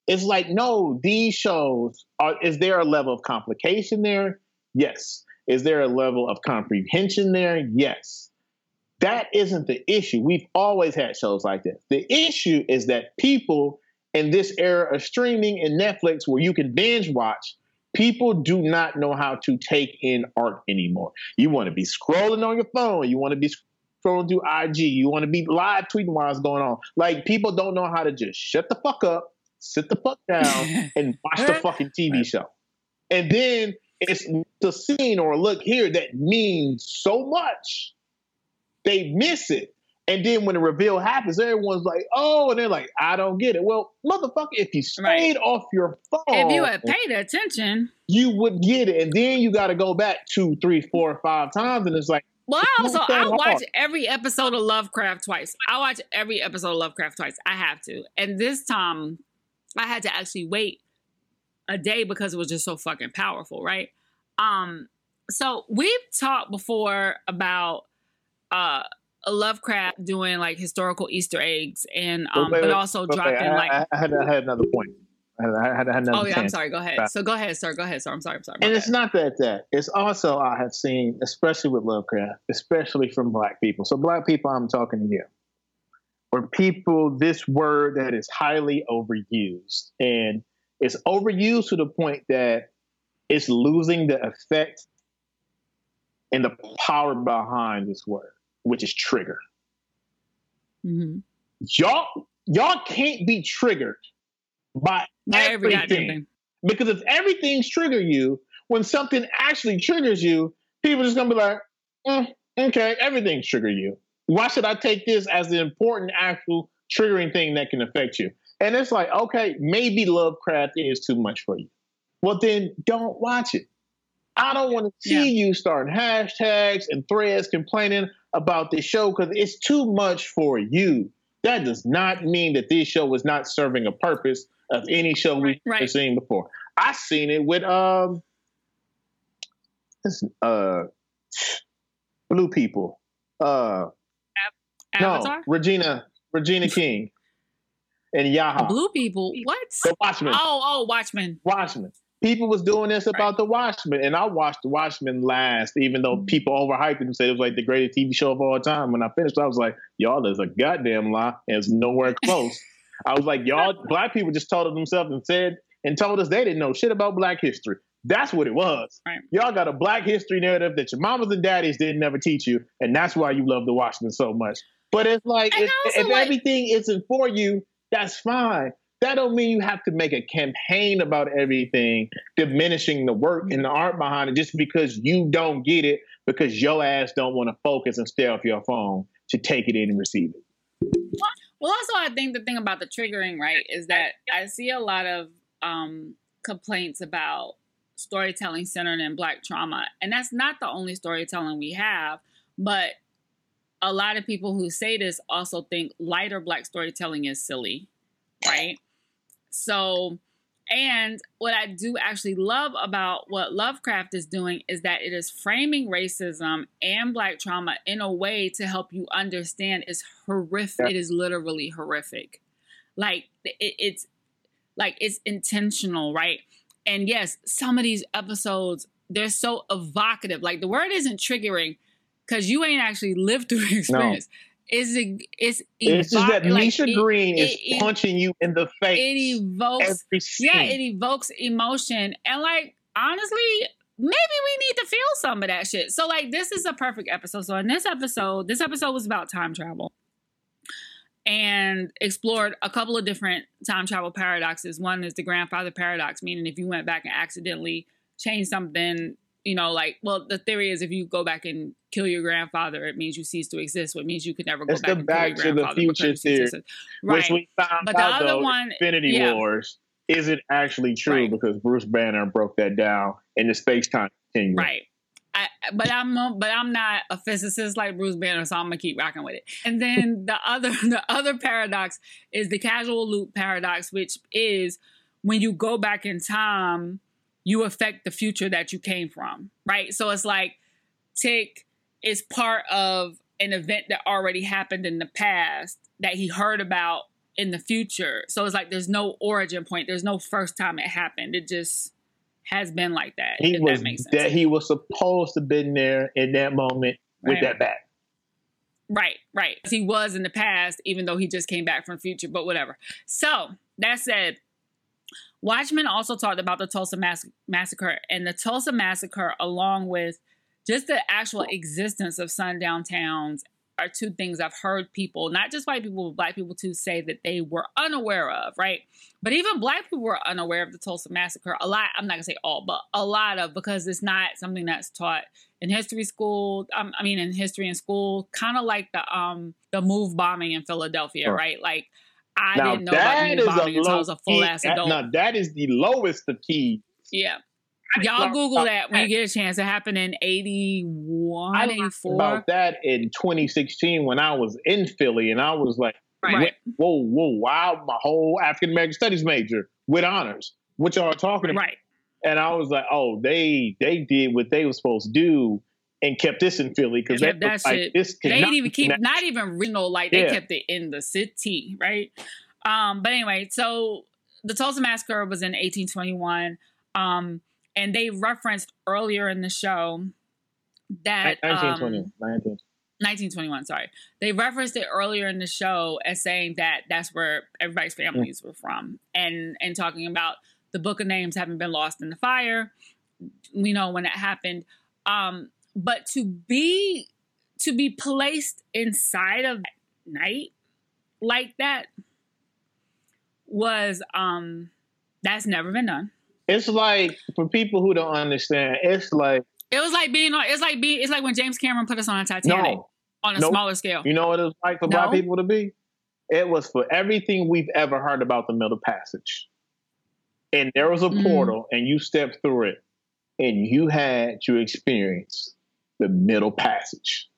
B: It's like, no, these shows are is there a level of complication there? Yes. Is there a level of comprehension there? Yes. That isn't the issue. We've always had shows like this. The issue is that people in this era of streaming and Netflix, where you can binge watch, people do not know how to take in art anymore. You want to be scrolling on your phone. You want to be scrolling through IG. You want to be live tweeting while it's going on. Like people don't know how to just shut the fuck up, sit the fuck down, and watch the fucking TV show. And then it's the scene or look here that means so much. They miss it. And then when the reveal happens, everyone's like, oh, and they're like, I don't get it. Well, motherfucker, if you stayed
A: Right.
B: off your phone,
A: If you had paid attention,
B: you would get it. And then you got to go back two, three, four, five times. And it's like,
A: Well, I also I watch every episode of Lovecraft twice. I watch every episode of Lovecraft twice. I have to. And this time I had to actually wait a day because it was just so fucking powerful, right? Um so we've talked before about uh Lovecraft doing like historical Easter eggs and um but also
B: okay,
A: dropping
B: I,
A: like
B: I, I, had, I had another point. I had, I had, another
A: Oh yeah, I'm sorry, go ahead. So go ahead, sir. Go ahead, sir. I'm sorry, I'm sorry.
B: And it's not that that. It's also I have seen, especially with Lovecraft, especially from black people. So black people, I'm talking to you. Or people, this word that is highly overused. And it's overused to the point that it's losing the effect and the power behind this word, which is trigger.
A: Mhm.
B: Y'all, y'all can't be triggered by everything.
A: thing.
B: Because if everything's trigger you, when something actually triggers you, people are just gonna be like, "Mm, okay, everything's trigger you. Why should I take this as the important actual triggering thing that can affect you? And it's like, okay, maybe Lovecraft is too much for you. Well, then don't watch it. I don't want to see you starting hashtags and threads complaining about this show because it's too much for you. That does not mean that this show was not serving a purpose of any show we've
A: Right.
B: seen before. I seen it with um, this, uh, blue people. Uh,
A: Avatar?
B: no, Regina, Regina King, and Yahya.
A: Blue people. What?
B: The Watchmen.
A: Oh, oh, Watchmen.
B: Watchmen. People was doing this about the Watchmen, and I watched the Watchmen last, even though mm-hmm. people overhyped it and said it was like the greatest TV show of all time. When I finished, I was like, "Y'all is a goddamn lie, and it's nowhere close." I was like, "Y'all, black people just told it themselves and said and told us they didn't know shit about Black history." That's what it was.
A: Right.
B: Y'all got a Black history narrative that your mamas and daddies didn't never teach you, and that's why you love the Watchmen so much. But it's like if, if
A: like-
B: everything isn't for you, that's fine. That don't mean you have to make a campaign about everything, diminishing the work and the art behind it just because you don't get it because your ass don't want to focus and stay off your phone to take it in and receive it.
A: Well, also, I think the thing about the triggering, right, is that I see a lot of um, complaints about storytelling centered in Black trauma. And that's not the only storytelling we have, but a lot of people who say this also think lighter Black storytelling is silly, right? So, and what I do actually love about what Lovecraft is doing is that it is framing racism and Black trauma in a way to help you understand it's horrific. It is literally horrific. Like it, it's like it's intentional, right? And yes, some of these episodes they're so evocative. Like the word isn't triggering because you ain't actually lived through the experience. It's it's
B: It's just that
A: like,
B: Misha
A: it-
B: Green is
A: it- it-
B: punching you in the face. it evokes
A: yeah it evokes emotion. And like honestly maybe we need to feel some of that shit. So like this is a perfect episode. So in this episode this episode was about time travel. And explored a couple of different time travel paradoxes. One is the grandfather paradox meaning if you went back and accidentally changed something you know like well the theory is if you go back and kill your grandfather it means you cease to exist which means you could never go
B: It's
A: back
B: the
A: and kill
B: Back to the Future
A: you cease to
B: theory,
A: exist.
B: which
A: right
B: we found
A: But the
B: out
A: other
B: though,
A: one-
B: Infinity
A: yeah.
B: Wars isn't actually true
A: Right.
B: because Bruce Banner broke that down in the space time continuum.
A: Right. I, but I'm but I'm not a physicist like Bruce Banner, so I'm gonna keep rocking with it. And then the other the other paradox is the casual loop paradox, which is when you go back in time, you affect the future that you came from. Right. So it's like Tic is part of an event that already happened in the past that he heard about in the future. So it's like there's no origin point. There's no first time it happened. It just has been like that.
B: He
A: if
B: was
A: that makes sense.
B: that he was supposed to been there in that moment with
A: Right.
B: that bat.
A: Right, right. He was in the past, even though he just came back from future, but whatever. So, that said, Watchmen also talked about the Tulsa Mass- Massacre, and the Tulsa Massacre, along with just the actual existence of sundown towns, are two things I've heard people, not just white people, but black people too, say that they were unaware of, right? But even black people were unaware of the Tulsa massacre. A lot, I'm not gonna say all, but a lot of because it's not something that's taught in history school. Um, I mean, in history in school, kind of like the um the MOVE bombing in Philadelphia, right? Like I
B: now
A: didn't know about
B: that
A: the
B: is a
A: bombing until I was a full ass adult.
B: Now that is the lowest of key.
A: Yeah. Y'all Google that when you get a chance. It happened in 81,
B: I
A: 84.
B: about that in 2016 when I was in Philly, and I was like,
A: Right.
B: "Whoa, whoa, wow!" My whole African American Studies major with honors. What y'all are talking about?
A: Right.
B: And I was like, "Oh, they they did what they were supposed to do." And kept this in Philly because
A: that
B: like
A: shit-
B: this.
A: They didn't even keep,
B: that-
A: not even regional, like they
B: Yeah.
A: kept it in the city, right? Um, but anyway, so the Tulsa Massacre was in 1821. Um, and they referenced earlier in the show that.
B: 1920,
A: um,
B: 19.
A: 1921, sorry. They referenced it earlier in the show as saying that that's where everybody's families were from and and talking about the book of names having been lost in the fire. We know when it happened. Um but to be to be placed inside of that night like that was um that's never been done.
B: It's like for people who don't understand, it's like
A: It was like being on it's like being it's like when James Cameron put us on a Titanic
B: no.
A: on a
B: Nope.
A: smaller scale.
B: You know what it was like for
A: No.
B: black people to be? It was for everything we've ever heard about the Middle Passage. And there was a
A: Mhm.
B: portal, and you stepped through it, and you had to experience the Middle Passage.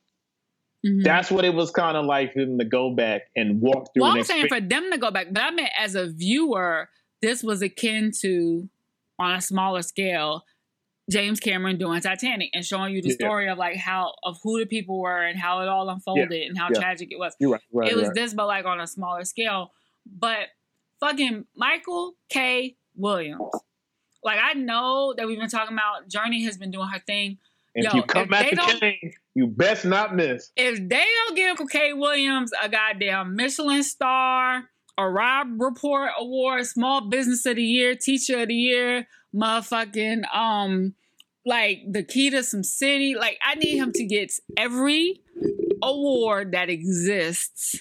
A: Mhm.
B: That's what it was kind of like for them to go back and walk through.
A: Well, I'm saying for them to go back, but I meant as a viewer, this was akin to, on a smaller scale, James Cameron doing Titanic and showing you the
B: Yeah.
A: story of like how of who the people were and how it all unfolded and how
B: Yeah.
A: tragic it was.
B: Right, right,
A: it was
B: right.
A: this, but like on a smaller scale. But fucking Michael K. Williams. Like I know that we've been talking about Jurnee has been doing her thing.
B: If
A: yo,
B: you come
A: if
B: at
A: they
B: the
A: don't-
B: you best not miss.
A: if they don't give K. Williams a goddamn Michelin star, a Robb Report Award, Small Business of the Year, Teacher of the Year, motherfucking um, like the key to some city, like I need him to get every award that exists,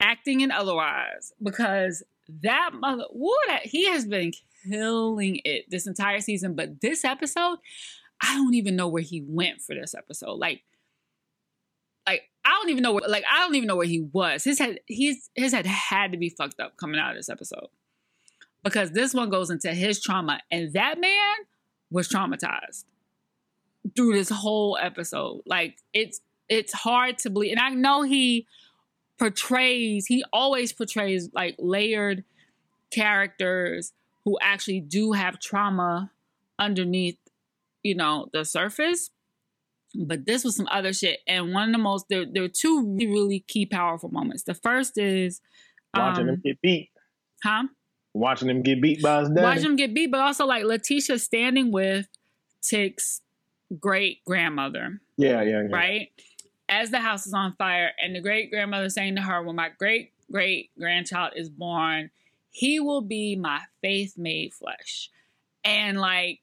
A: acting and otherwise, because that mother, woo, that he has been killing it this entire season. But this episode, I don't even know where he went for this episode. Like like I don't even know where like I don't even know where he was. His head he's his head had to be fucked up coming out of this episode. Because this one goes into his trauma and that man was traumatized through this whole episode. Like it's it's hard to believe and I know he portrays he always portrays like layered characters who actually do have trauma underneath you know the surface but this was some other shit. And one of the most there, there were two really, really key powerful moments. The first is
B: Watching
A: um,
B: him get beat.
A: huh?
B: Watching him get beat by his dad
A: Watch him get beat, but also like Letitia standing with Tic's great grandmother,
B: yeah, yeah, yeah.
A: right? As the house is on fire, and the great grandmother saying to her, When my great great grandchild is born, he will be my faith made flesh. And like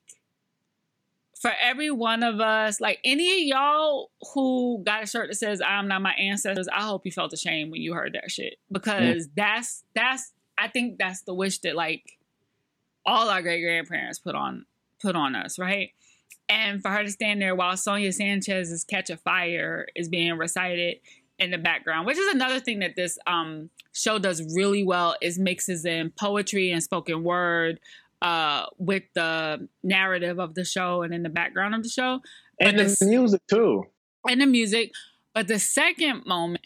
A: for every one of us, like any of y'all who got a shirt that says "I'm not my ancestors," I hope you felt ashamed when you heard that shit because that's that's I think that's the wish that like all our great grandparents put on put on us, right? And for her to stand there while Sonia Sanchez's "Catch a Fire" is being recited in the background, which is another thing that this um, show does really well, is mixes in poetry and spoken word uh, with the narrative of the show and in the background of the show
B: And the
A: this-
B: music too.
A: and the music. But the second moment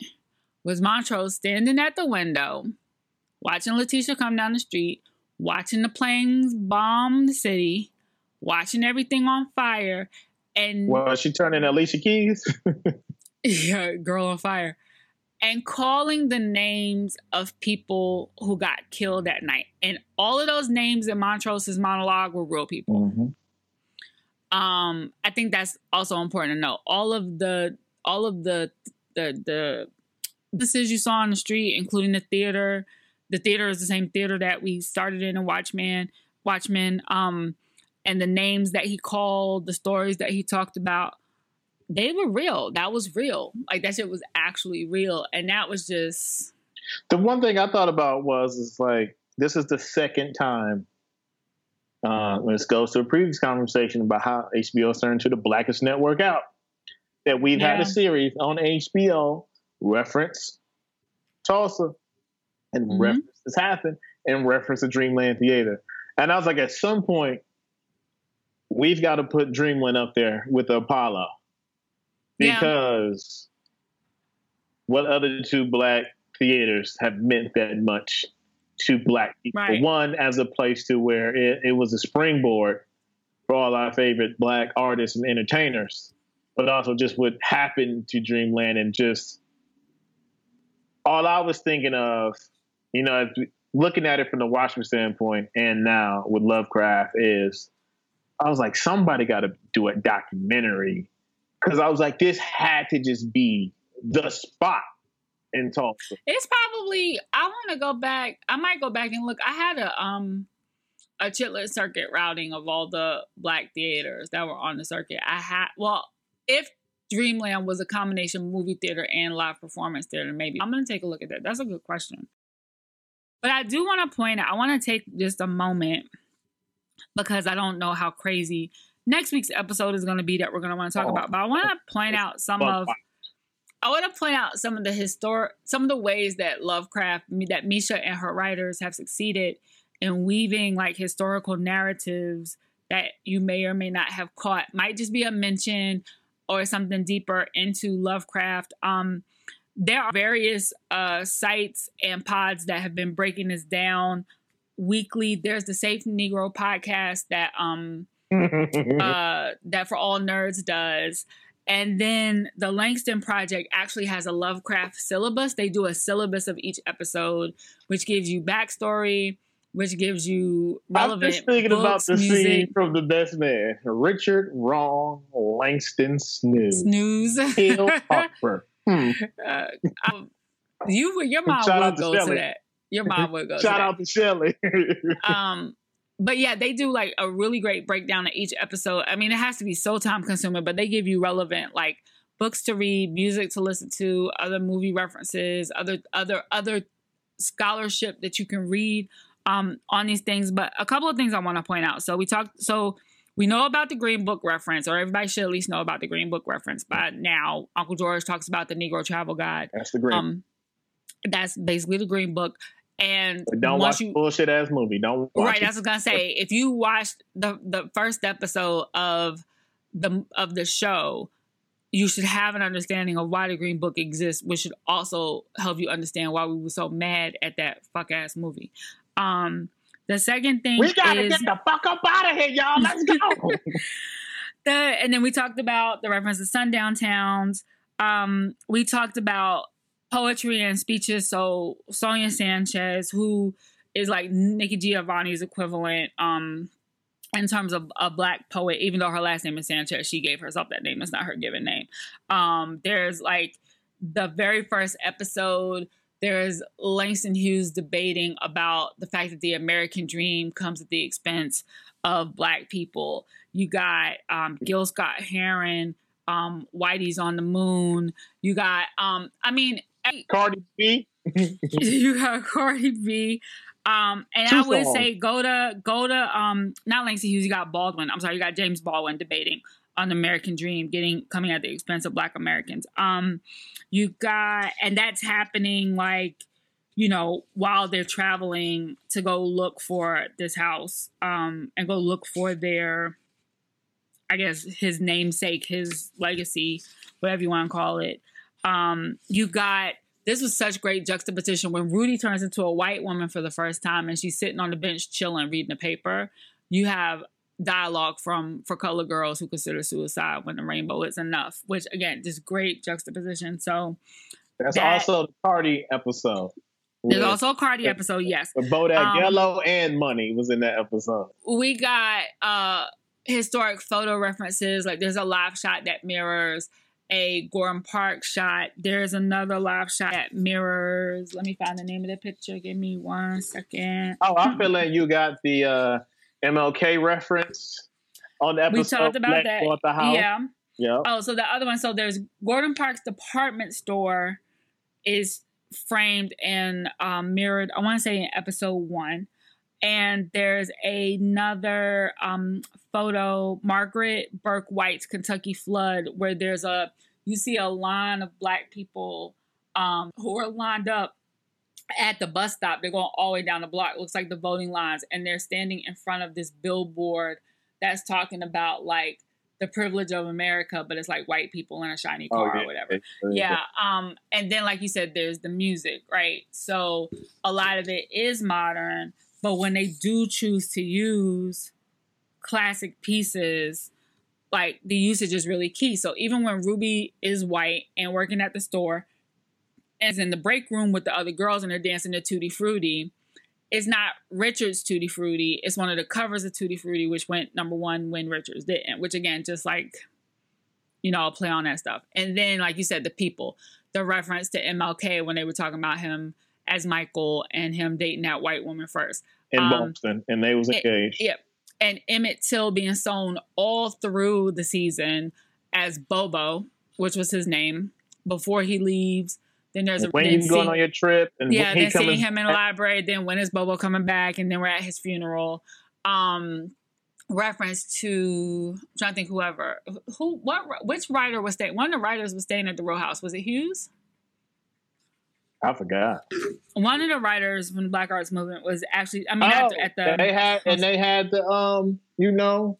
A: was Montrose standing at the window, watching Letitia come down the street, watching the planes bomb the city, watching everything on fire, and
B: Well, she turned in Alicia Keys.
A: yeah, girl on fire, and calling the names of people who got killed that night. And all of those names in Montrose's monologue were real people.
B: Mhm.
A: um i think that's also important to know all of the all of the the the businesses you saw on the street including the theater the theater is the same theater that we started in in watchmen watchmen um and the names that he called the stories that he talked about they were real. That was real. Like that shit was actually real, and that was just
B: The one thing I thought about was is like this is the second time. Uh, this goes to a previous conversation about how HBO turned to the Blackest Network out. That we've had a series on HBO reference Tulsa and
A: Mhm.
B: reference this happened and reference the Dreamland Theater. And I was like, at some point, we've got to put Dreamland up there with the Apollo
A: Yeah.
B: because what other two black theaters have meant that much to black people?
A: Right.
B: One as a place to where it, it was a springboard for all our favorite black artists and entertainers, but also just what happened to Dreamland and just all I was thinking of, you know, looking at it from the Watchmen standpoint and now with Lovecraft is, I was like, somebody got to do a documentary because I was like, this had to just be the spot in Tulsa.
A: It's probably I want to go back. I might go back and look. I had a um a chitlin circuit routing of all the black theaters that were on the circuit. I had well, if Dreamland was a combination movie theater and live performance theater, maybe I'm gonna take a look at that. That's a good question. But I do want to point out. I want to take just a moment because I don't know how crazy next week's episode is going to be that we're going to want to talk
B: Oh.
A: about. But I want to point out some of I want to point out some of the historic, some of the ways that Lovecraft, that Misha and her writers have succeeded in weaving like historical narratives that you may or may not have caught. Might just be a mention or something deeper into Lovecraft. Um, there are various uh, sites and pods that have been breaking this down weekly. There's the Safe Negro podcast that um uh, that for all nerds does. And then the Langston Project actually has a Lovecraft syllabus. They do a syllabus of each episode, which gives you backstory, which gives you
B: I'm
A: relevant
B: just thinking about
A: books,
B: the
A: music,
B: scene from The Best Man. Richard Wrong Langston Snooze.
A: snooze.
B: Hill Harper. Hmm.
A: uh, you, your mom
B: Shout
A: would go to
B: Shelley.
A: that. Your mom would go. to
B: Shout out to Shelley.
A: um but yeah they do like a really great breakdown of each episode. I mean it has to be so time consuming but they give you relevant like books to read music to listen to other movie references other other other scholarship that you can read um on these things. But a couple of things i want to point out. So we talked so we know about the green book reference or everybody should at least know about the green book reference by now. Uncle george talks about the negro travel guide.
B: That's the Green.
A: um that's basically the green book and
B: don't watch
A: you
B: bullshit ass movie. Don't watch
A: right
B: it.
A: that's what i was gonna say if you watched the the first episode of the of the show you should have an understanding of why the green book exists which should also help you understand why we were so mad at that fuck ass movie um the second thing
B: We gotta
A: is
B: get the fuck up out of here, y'all. Let's go.
A: the and then we talked about the reference to sundown towns. Um, we talked about poetry and speeches. So Sonia Sanchez, who is like Nikki Giovanni's equivalent, um, in terms of a black poet, even though her last name is Sanchez, she gave herself that name. It's not her given name. Um, there's like the very first episode. There's Langston Hughes debating about the fact that the American dream comes at the expense of black people. You got um, Gil Scott Heron, um, Whitey's on the Moon. You got, um, I mean,
B: Cardi B.
A: you got Cardi B. Um, and
B: Two
A: I would
B: songs.
A: say go to go to um not Langston Hughes, you got Baldwin. I'm sorry, you got James Baldwin debating on the American Dream, getting coming at the expense of black Americans. Um, you got and that's happening like, you know, while they're traveling to go look for this house, um, and go look for their I guess his namesake, his legacy, whatever you want to call it. Um, you got this was such great juxtaposition when Ruby turns into a white woman for the first time and she's sitting on the bench chilling, reading the paper. You have dialogue from for color girls who consider suicide when the rainbow is enough, which again, just great juxtaposition. So
B: That's
A: That-
B: also the Cardi episode.
A: there's also a Cardi episode, yes.
B: with Bodak
A: um,
B: Yellow and Money was in that episode.
A: we got uh historic photo references like there's a live shot that mirrors a Gordon Park shot. There's another live shot at Mirrors. Let me find the name of the picture. Give me one second.
B: Oh, I feel like hmm. you got the uh, MLK reference on the episode.
A: We talked about that. Yeah. Yeah. Oh, so the other one. So there's Gordon Park's department store is framed and um, mirrored. I want to say in episode one and there's another um, photo, Margaret Bourke-White's Kentucky Flood, where there's a you see a line of black people um, who are lined up at the bus stop. They're going all the way down the block. It looks like the voting lines, and they're standing in front of this billboard that's talking about like the privilege of America, but it's like white people in a shiny car
B: Oh,
A: or whatever. Yeah. Um, and then like you said, there's the music, right? So a lot of it is modern, but when they do choose to use classic pieces, like the usage is really key. So even when Ruby is white and working at the store and is in the break room with the other girls and they're dancing to Tutti Frutti, it's not Richard's Tutti Frutti. It's one of the covers of Tutti Frutti, which went number one when Richards didn't, which again, just like, you know, I'll play on that stuff. And then, like you said, the people, the reference to MLK when they were talking about him as Michael and him dating that white woman first.
B: In
A: Um,
B: Boston, and they was engaged.
A: Yep. And Emmett Till being sewn all through the season as Bobo, which was his name, before he leaves. Then there's a
B: when you going on your trip, and
A: yeah, then seeing him in the library, then when is Bobo coming back, and then we're at his funeral. Um, reference to I'm trying to think whoever who what which writer was staying. One of the writers was staying at the row house. Was it Hughes?
B: I forgot.
A: One of the writers from the Black Arts Movement was actually. I mean,
B: Oh,
A: at, the, at the
B: they had and they had the um, you know,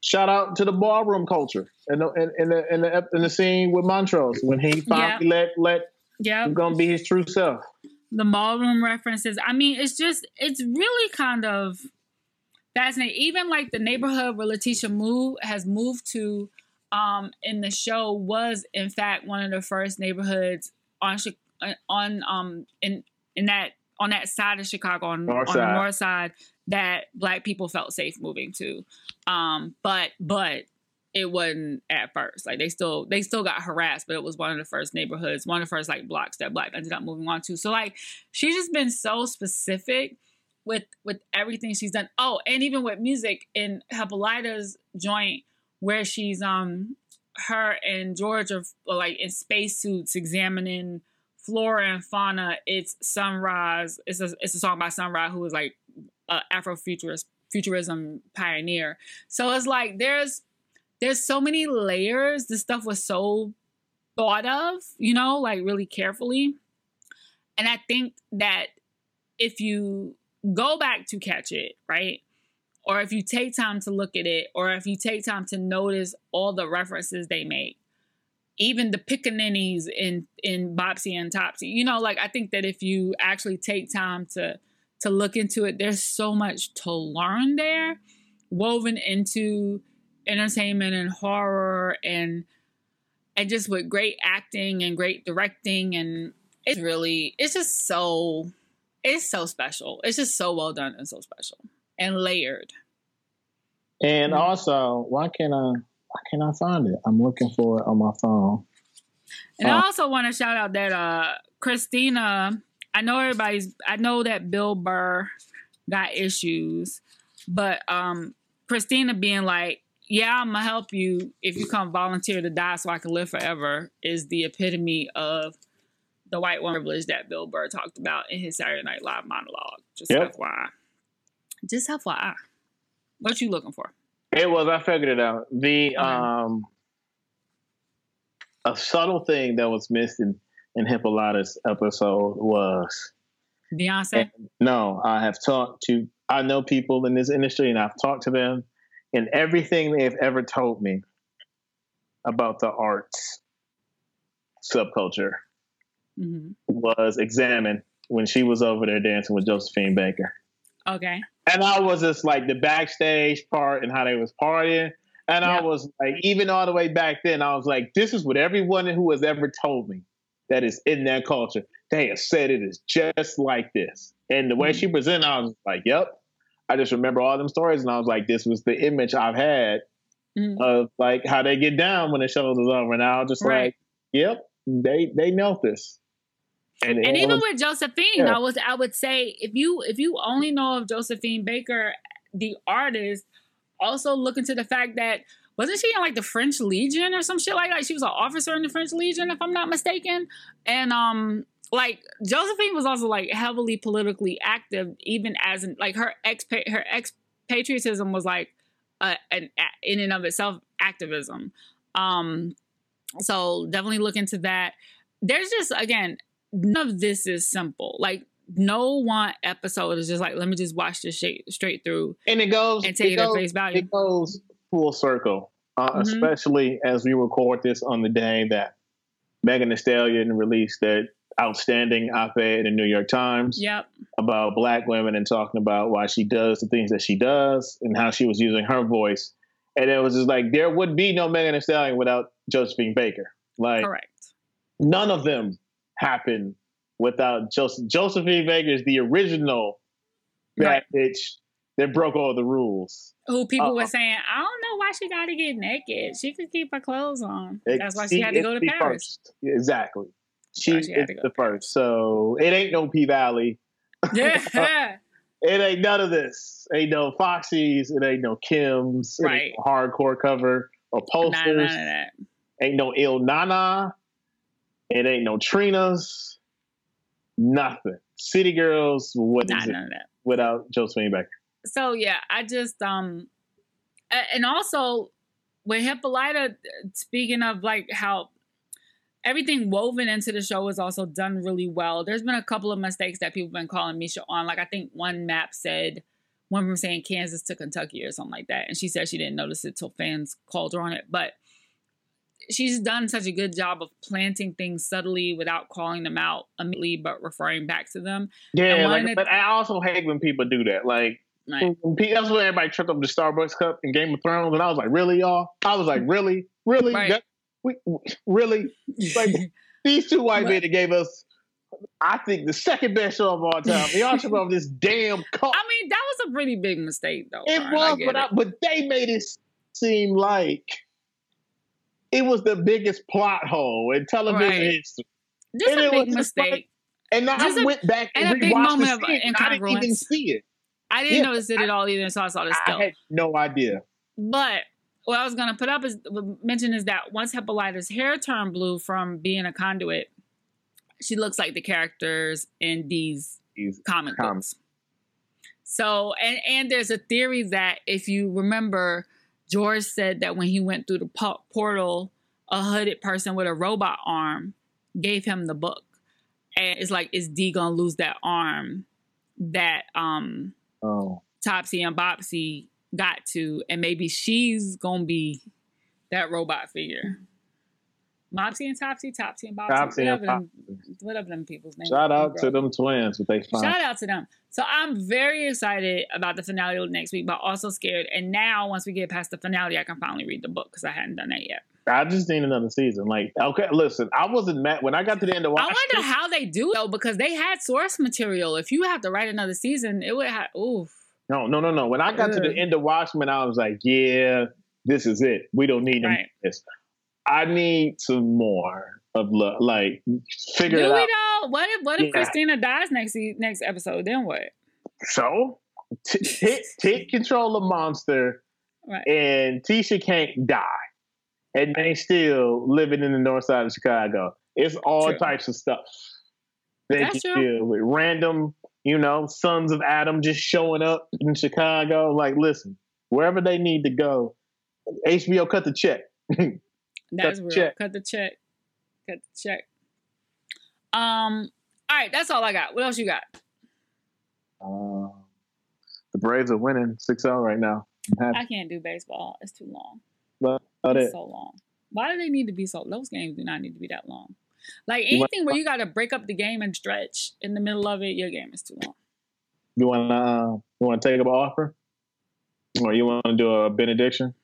B: shout out to the ballroom culture and the in, in the in the ep- in the scene with Montrose when he finally let let
A: yeah
B: him gonna be his true self.
A: the ballroom references. I mean, it's just it's really kind of fascinating. Even like the neighborhood where Letitia moved has moved to um in the show was in fact one of the first neighborhoods on Chi- on um in in that on that side of Chicago on,
B: North
A: on the north side that black people felt safe moving to. Um but but it wasn't at first. Like they still they still got harassed, but it was one of the first neighborhoods, one of the first like blocks that black ended up moving on to. So like she's just been so specific with with everything she's done. Oh, and even with music in Hippolyta's joint where she's um her and George are like in spacesuits examining flora and fauna. It's Sunrise. It's a it's a song by Sun Ra who was like a Afrofuturist futurism pioneer. So it's like there's there's so many layers. This stuff was so thought of, you know, like really carefully. And I think that if you go back to catch it, right? Or if you take time to look at it, or if you take time to notice all the references they make, even the pickaninnies in in Bopsy and Topsy, you know, like I think that if you actually take time to to look into it, there's so much to learn there, woven into entertainment and horror and and just with great acting and great directing and it's really it's just so it's so special. It's just so well done and so special and layered.
B: And mm-hmm. also, why can't I why can't I find it? I'm looking for it on my phone.
A: And I
B: Oh.
A: also want to shout out that uh Christina, I know everybody's I know that Bill Burr got issues, but um Christina being like, Yeah, I'm gonna help you if you come volunteer to die so I can live forever is the epitome of the white woman privilege that Bill Burr talked about in his Saturday Night Live monologue. Just
B: Yep.
A: FYI. Just FYI. What you looking for?
B: It was. I figured it out. The um, a subtle thing that was missed in, in Hippolyta's episode was
A: Beyonce?
B: no. I have talked to. I know people in this industry, and I've talked to them, and everything they have ever told me about the arts subculture
A: hmm
B: was examined when she was over there dancing with Josephine Baker.
A: Okay.
B: And I was just like the backstage part and how they was partying. And I was like, even all the way back then, I was like, this is what everyone who has ever told me that is in that culture. They have said it is just like this. And the way she presented, I was like, yep. I just remember all them stories, and I was like, this was the image I've had
A: Mhm.
B: of like how they get down when the show is over. And I was just
A: Right.
B: like, yep, they they know this. And,
A: and even with Josephine,
B: Yeah.
A: I was I would say if you if you only know of Josephine Baker, the artist, also look into the fact that wasn't she in like the French Legion or some shit like that? She was an officer in the French Legion, if I'm not mistaken. And um, like Josephine was also like heavily politically active, even as like her ex her expatriatism was like uh, an in and of itself activism. Um, so definitely look into that. There's just again, none of this is simple. Like no one episode is just like let me just watch this straight straight through,
B: and it goes
A: and take it,
B: goes,
A: at face value.
B: It goes full circle, uh, mm-hmm. especially as we record this on the day that Megan Thee Stallion released that outstanding op-ed in the New York Times
A: yep.
B: about black women and talking about why she does the things that she does and how she was using her voice. And it was just like there would be no Megan Thee Stallion without Josephine Baker. Like
A: correct.
B: None of them happen without Joseph. Josephine Baker is the original bad right. bitch that broke all the rules.
A: Who people uh, were saying, I don't know why she got to get naked. She could keep her clothes on. That's why she had to go to Paris.
B: First. Exactly. She, she is the first. So it ain't no P Valley.
A: Yeah.
B: it ain't none of this. Ain't no Foxy's. It ain't no Kim's.
A: Right.
B: No hardcore cover or posters. Ain't no Ill Na Na. It ain't no Trina's. Nothing. City Girls. What
A: Not
B: is it?
A: None of that.
B: Without Josephine Baker.
A: So yeah, I just um, and also with Hippolyta, speaking of like how everything woven into the show is also done really well. There's been a couple of mistakes that people have been calling Misha on. Like I think one map said one from saying Kansas to Kentucky or something like that. And she said she didn't notice it till fans called her on it. But she's done such a good job of planting things subtly without calling them out immediately, but referring back to them.
B: Yeah, like, but I also hate when people do that. Like Right. That's when everybody tripped up the Starbucks cup in Game of Thrones, and I was like, "Really, y'all?" I was like, "Really, really, right. that, we, really?" Like these two white men that gave us, I think, the second best show of all time. Y'all trip up this damn cup.
A: I mean, that was a pretty big mistake, though.
B: It was, but I, but they made it seem like it was the biggest plot hole in television right. history.
A: Just and a big mistake.
B: Like, and I
A: a,
B: went back and,
A: and
B: rewatched the
A: scene,
B: I didn't even see it.
A: I didn't yeah, notice it at all either so I saw this.
B: I had no idea.
A: But what I was gonna put up is mention is that once Hippolyta's hair turned blue from being a conduit, she looks like the characters in these, these comic books. So and and there's a theory that if you remember, George said that when he went through the portal, a hooded person with a robot arm gave him the book, and it's like is Dee gonna lose that arm? That um
B: oh.
A: Topsy and Bopsy got to, and maybe she's gonna be that robot figure. Mopsy and Topsy, Topsy and Bopsy, Topsy whatever, and them, whatever them people's names.
B: Shout out to them twins, what they find.
A: Shout out to them. So I'm very excited about the finale next week, but also scared. And now, once we get past the finale, I can finally read the book because I hadn't done that yet.
B: I just need another season. Like, okay, listen, I wasn't mad when I got to the end of.
A: I wonder how they do though, because they had source material. If you have to write another season, it would have. Oof.
B: No, no, no, no. When I got Ugh. to the end of Watchmen, I was like, yeah, this is it. We don't need right. this. I need some more of love. Like, figure
A: do
B: it
A: out. What if what if yeah. Christina dies next next episode? Then what?
B: So, t- take, take control of Monster,
A: right.
B: and Tisha can't die and they still living in the north side of Chicago. It's all true. types of stuff. They
A: That's
B: can
A: true.
B: deal with random, you know, sons of Adam just showing up in Chicago. Like, listen, wherever they need to go, HBO cut the check.
A: that's real. Check. Cut the check. Cut the check. Um. All right, that's all I got. What else you got?
B: Uh, the Braves are winning 6-0 right now.
A: I can't do baseball. It's too long.
B: But
A: it's so long. Why do they need to be so? Those games do not need to be that long. Like anything where you got to break up the game and stretch in the middle of it, your game is too long.
B: You want to uh, you want to take up an offer, or you want to do a benediction?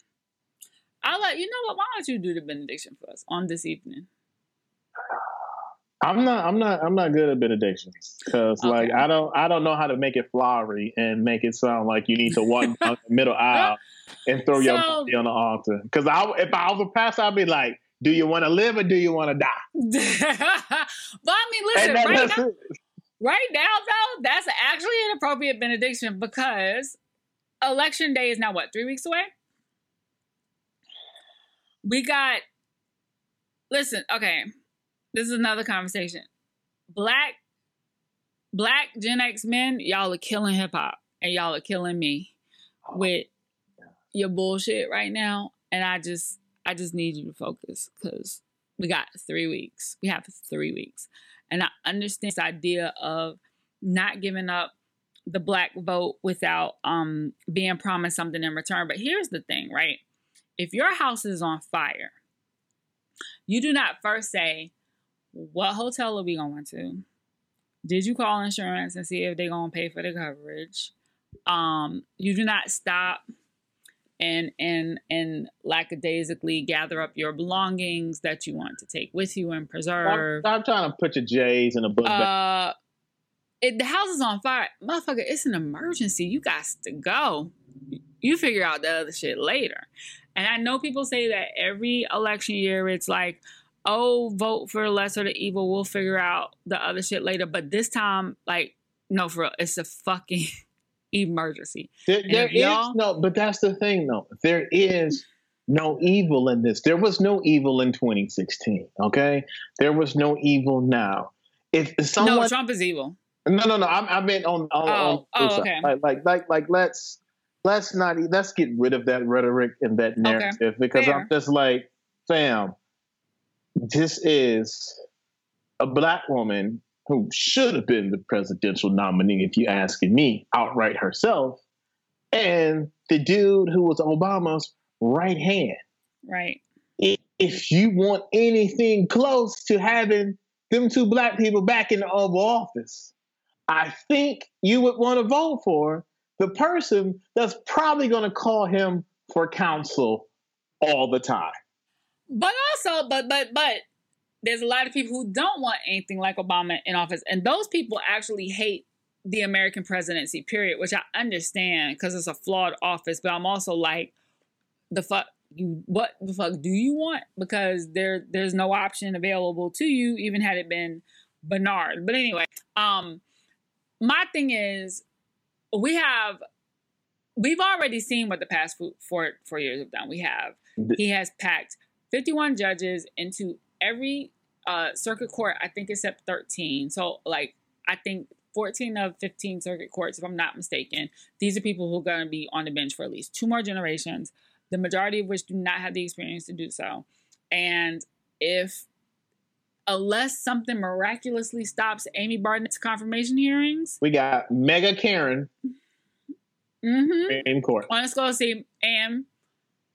A: I'll let you know what. Why don't you do the benediction for us on this evening?
B: I'm not. I'm not. I'm not good at benedictions because, okay. like, I don't. I don't know how to make it flowery and make it sound like you need to walk down the middle aisle and throw so, your body on the altar. Because I, if I was a pastor, I'd be like, "Do you want to live or do you want to die?"
A: but I mean, listen, right now, right now, though, that's actually an appropriate benediction because election day is now what three weeks away. We got. Listen, okay. This is another conversation. Black, black Gen X men, y'all are killing hip hop, and y'all are killing me with your bullshit right now. And I just, I just need you to focus because we got three weeks. We have three weeks, and I understand this idea of not giving up the black vote without um being promised something in return. But here's the thing, right? If your house is on fire, you do not first say, What hotel are we going to? Did you call insurance and see if they're gonna pay for the coverage? Um, you do not stop and and and lackadaisically gather up your belongings that you want to take with you and preserve.
B: I'm, I'm trying to put your J's in a book bag.
A: Uh, it, the house is on fire, motherfucker. It's an emergency. You got to go. You figure out the other shit later. And I know people say that every election year, it's like, oh, vote for the lesser of the evil. We'll figure out the other shit later. But this time, like, no, for real, it's a fucking emergency.
B: There, there is no, but that's the thing, though. There is no evil in this. There was no evil in 2016. Okay, there was no evil now. If someone,
A: no, Trump is evil.
B: no, no, no. I'm, I meant on, on,
A: Oh,
B: on
A: oh,
B: oh
A: okay.
B: Like, like, like, like, let's let's not let's get rid of that rhetoric and that narrative because
A: fair.
B: I'm just like, fam, this is a black woman who should have been the presidential nominee, if you asking me, outright herself, and the dude who was Obama's right hand.
A: Right.
B: If you want anything close to having them two black people back in the Oval Office, I think you would want to vote for the person that's probably going to call him for counsel all the time.
A: But also, but but but there's a lot of people who don't want anything like Obama in office, and those people actually hate the American presidency. Period, which I understand because it's a flawed office. But I'm also like, the fuck you what the fuck do you want? Because there there's no option available to you, even had it been Bernard. But anyway, um, my thing is, we have. We've already seen what the past four four years have done. We have he has packed 51 judges into every uh, circuit court, I think except 13. So, like, I think 14 of 15 circuit courts, if I'm not mistaken, these are people who are going to be on the bench for at least two more generations, the majority of which do not have the experience to do so. And if, unless something miraculously stops Amy Barrett's confirmation hearings,
B: We got Mega Karen
A: mm-hmm,
B: in court.
A: on a see and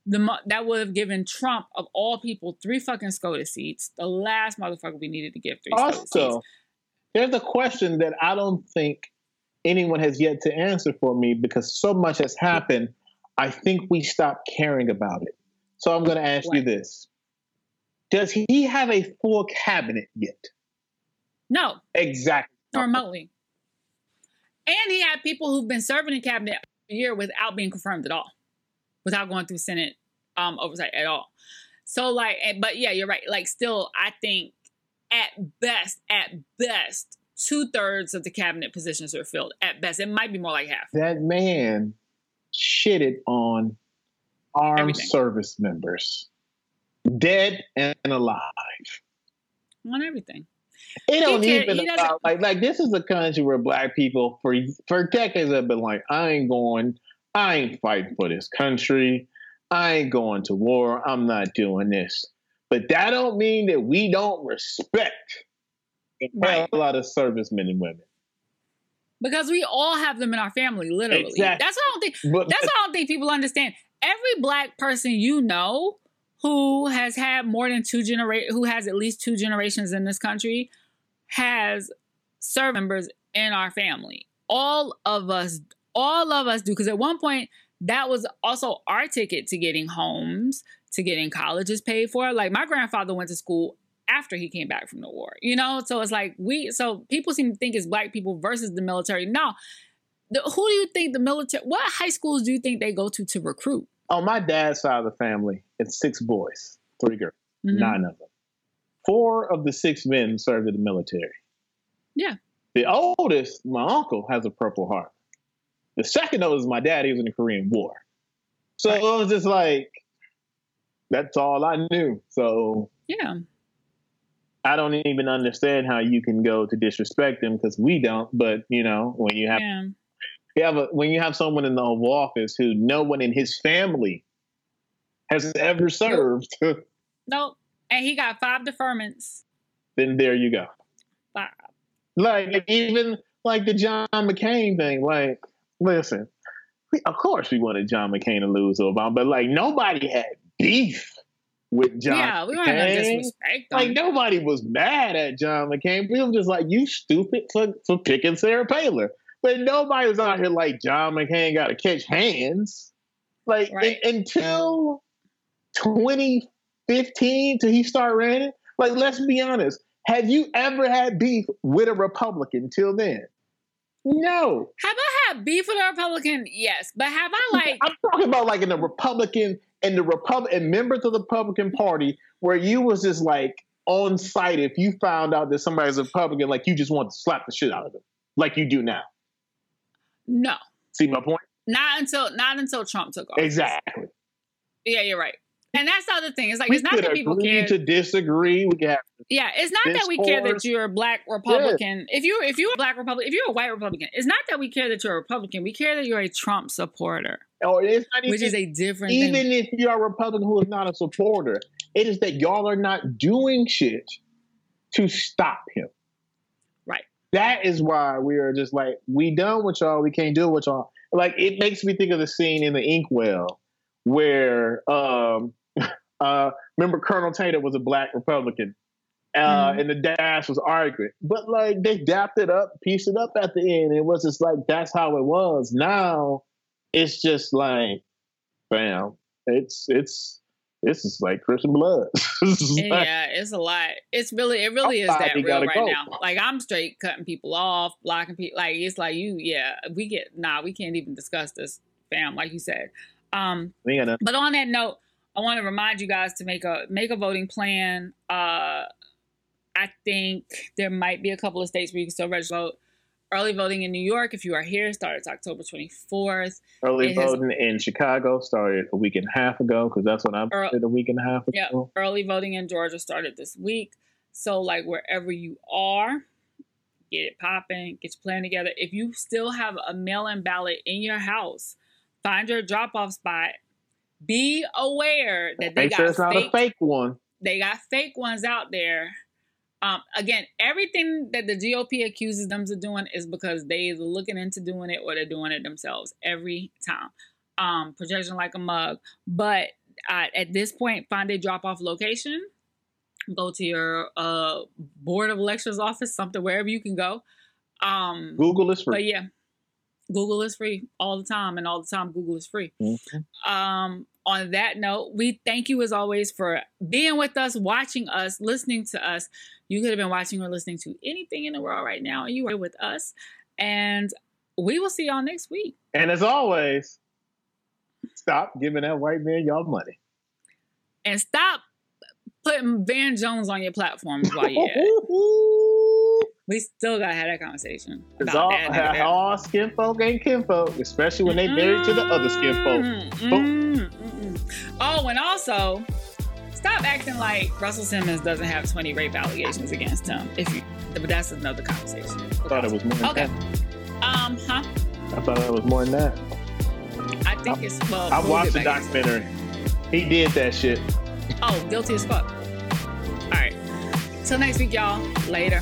A: the that would have given Trump of all people three fucking SCOTUS seats. The last motherfucker we needed to give three SCOTUS seats.
B: Also, there's a question that I don't think anyone has yet to answer for me because so much has happened. I think we stopped caring about it. So I'm going to ask you this: Does he have a full cabinet yet?
A: No,
B: Exactly.
A: remotely. And he had people who've been serving in cabinet a year without being confirmed at all, without going through Senate um, oversight at all. So like, but yeah, you're right. Like, still, I think at best, at best, two thirds of the cabinet positions are filled. At best, it might be more like half.
B: That man shitted on armed
A: Everything.
B: service members, dead and alive.
A: On everything.
B: It don't even about like like this is a country where black people for for decades have been like, I ain't going, I ain't fighting for this country, I ain't going to war, I'm not doing this. But that don't mean that we don't respect a
A: Right.
B: hell lot of servicemen and women.
A: Because we all have them in our family, literally.
B: Exactly.
A: That's what I don't think.
B: But,
A: That's what I don't think people understand. Every black person you know who has had more than two genera- who has at least two generations in this country, has served members in our family. All of us, all of us do. Because at one point, that was also our ticket to getting homes, to getting colleges paid for. Like my grandfather went to school after he came back from the war, you know? So it's like we, so people seem to think it's black people versus the military. No. The, who do you think the military, what high schools do you think they go to to recruit?
B: On my dad's side of the family, it's six boys, three girls,
A: Mhm.
B: nine of them. Four of the six men served in the military.
A: Yeah.
B: The oldest, my uncle, has a Purple Heart. The second oldest my dad. He was in the Korean War. So
A: Right.
B: it was just like, That's all I knew. So
A: Yeah.
B: I don't even understand how you can go to disrespect them because we don't. But you know, when you have
A: Yeah.
B: You have a, when you have someone in the Oval Office who no one in his family has ever served,
A: Nope. And he got five deferments.
B: then there you go.
A: Five.
B: Like even like the John McCain thing. Like, listen, we, of course we wanted John McCain to lose to Obama, but like nobody had beef with John.
A: yeah, we
B: McCain. Like nobody was mad at John McCain. People just like you stupid for, for picking Sarah Palin. But nobody was out here like John McCain got to catch hands. Like
A: Right.
B: un- until 2015, till he started running. Like let's be honest. Have you ever had beef with a Republican till then? No.
A: have I had beef with a Republican? Yes. But have I like
B: I'm talking about like in the Republican and the Republican members of the Republican Party where you was just like on site if you found out that somebody's a Republican, like you just want to slap the shit out of them, like you do now.
A: No.
B: See my point?
A: Not until not until Trump took office.
B: Exactly.
A: Yeah, you're right. And that's the other thing. It's like
B: we
A: it's not that people care.
B: to disagree. We can have
A: yeah, it's not that we care that you're a black Republican. If you if you're a black Republican, if you're a white Republican, it's not that we care that you're a Republican. We care that you're a Trump supporter,
B: or it's not even, which
A: is a different
B: even
A: thing.
B: if you're a Republican who is not a supporter, it is that y'all are not doing shit to stop him. That is why we are just like, we done with y'all. We can't do it with y'all. Like it makes me think of the scene in the Inkwell where um uh remember Colonel Taylor was a black Republican. Uh,
A: Mhm.
B: and the dash was arguing, but like they dapped it up, pieced it up at the end. It was just like that's how it was. Now it's just like, bam, it's it's this is like Christian blood. Like-
A: yeah, it's a lot. It's really, it really is that real right
B: go.
A: now. Like I'm straight cutting people off, blocking people. Like it's like you, yeah, we get nah, we can't even discuss this, fam. Like you said. Um,
B: ain't
A: but on that note, I want to remind you guys to make a make a voting plan. Uh, I think there might be a couple of states where you can still register vote. Early voting in New York, if you are here, starts October 24th.
B: Early
A: It has-
B: voting in Chicago started a week and a half ago because that's when I
A: Ear-
B: voted a week and a half ago.
A: Yeah, early voting in Georgia started this week. So, like wherever you are, get it popping, get your plan together. If you still have a mail-in ballot in your house, find your drop-off spot. Be aware that they
B: Make sure
A: got
B: it's not
A: fake,
B: a fake one.
A: they got fake ones out there. Um, again, everything that the GOP accuses them of doing is because they're looking into doing it or they're doing it themselves every time. Um, projection like a mug. But uh, at this point, find a drop off location. Go to your uh, board of elections office, something wherever you can go. Um,
B: Google is free.
A: but yeah, Google is free all the time, and all the time Google is free.
B: Mhm.
A: Um, on that note, we thank you as always for being with us, watching us, listening to us. You could have been watching or listening to anything in the world right now, and you are with us. And we will see y'all next week.
B: And as always, stop giving that white man y'all money.
A: And stop putting Van Jones on your platforms while you're. We still gotta have that conversation.
B: It's all,
A: that
B: all skin folk ain't kinfolk, especially when they married to the other skin folk.
A: Mm, mm, mm, mm. Oh, and also, stop acting like Russell Simmons doesn't have 20 rape allegations against him. If you, but that's another conversation.
B: I thought it was more than
A: Okay.
B: that.
A: Um, huh?
B: I thought it was more than that.
A: I think it's well.
B: I watched the
A: get back into it.
B: documentary. He did that shit.
A: Oh, guilty as fuck. All right. Till next week, y'all. Later.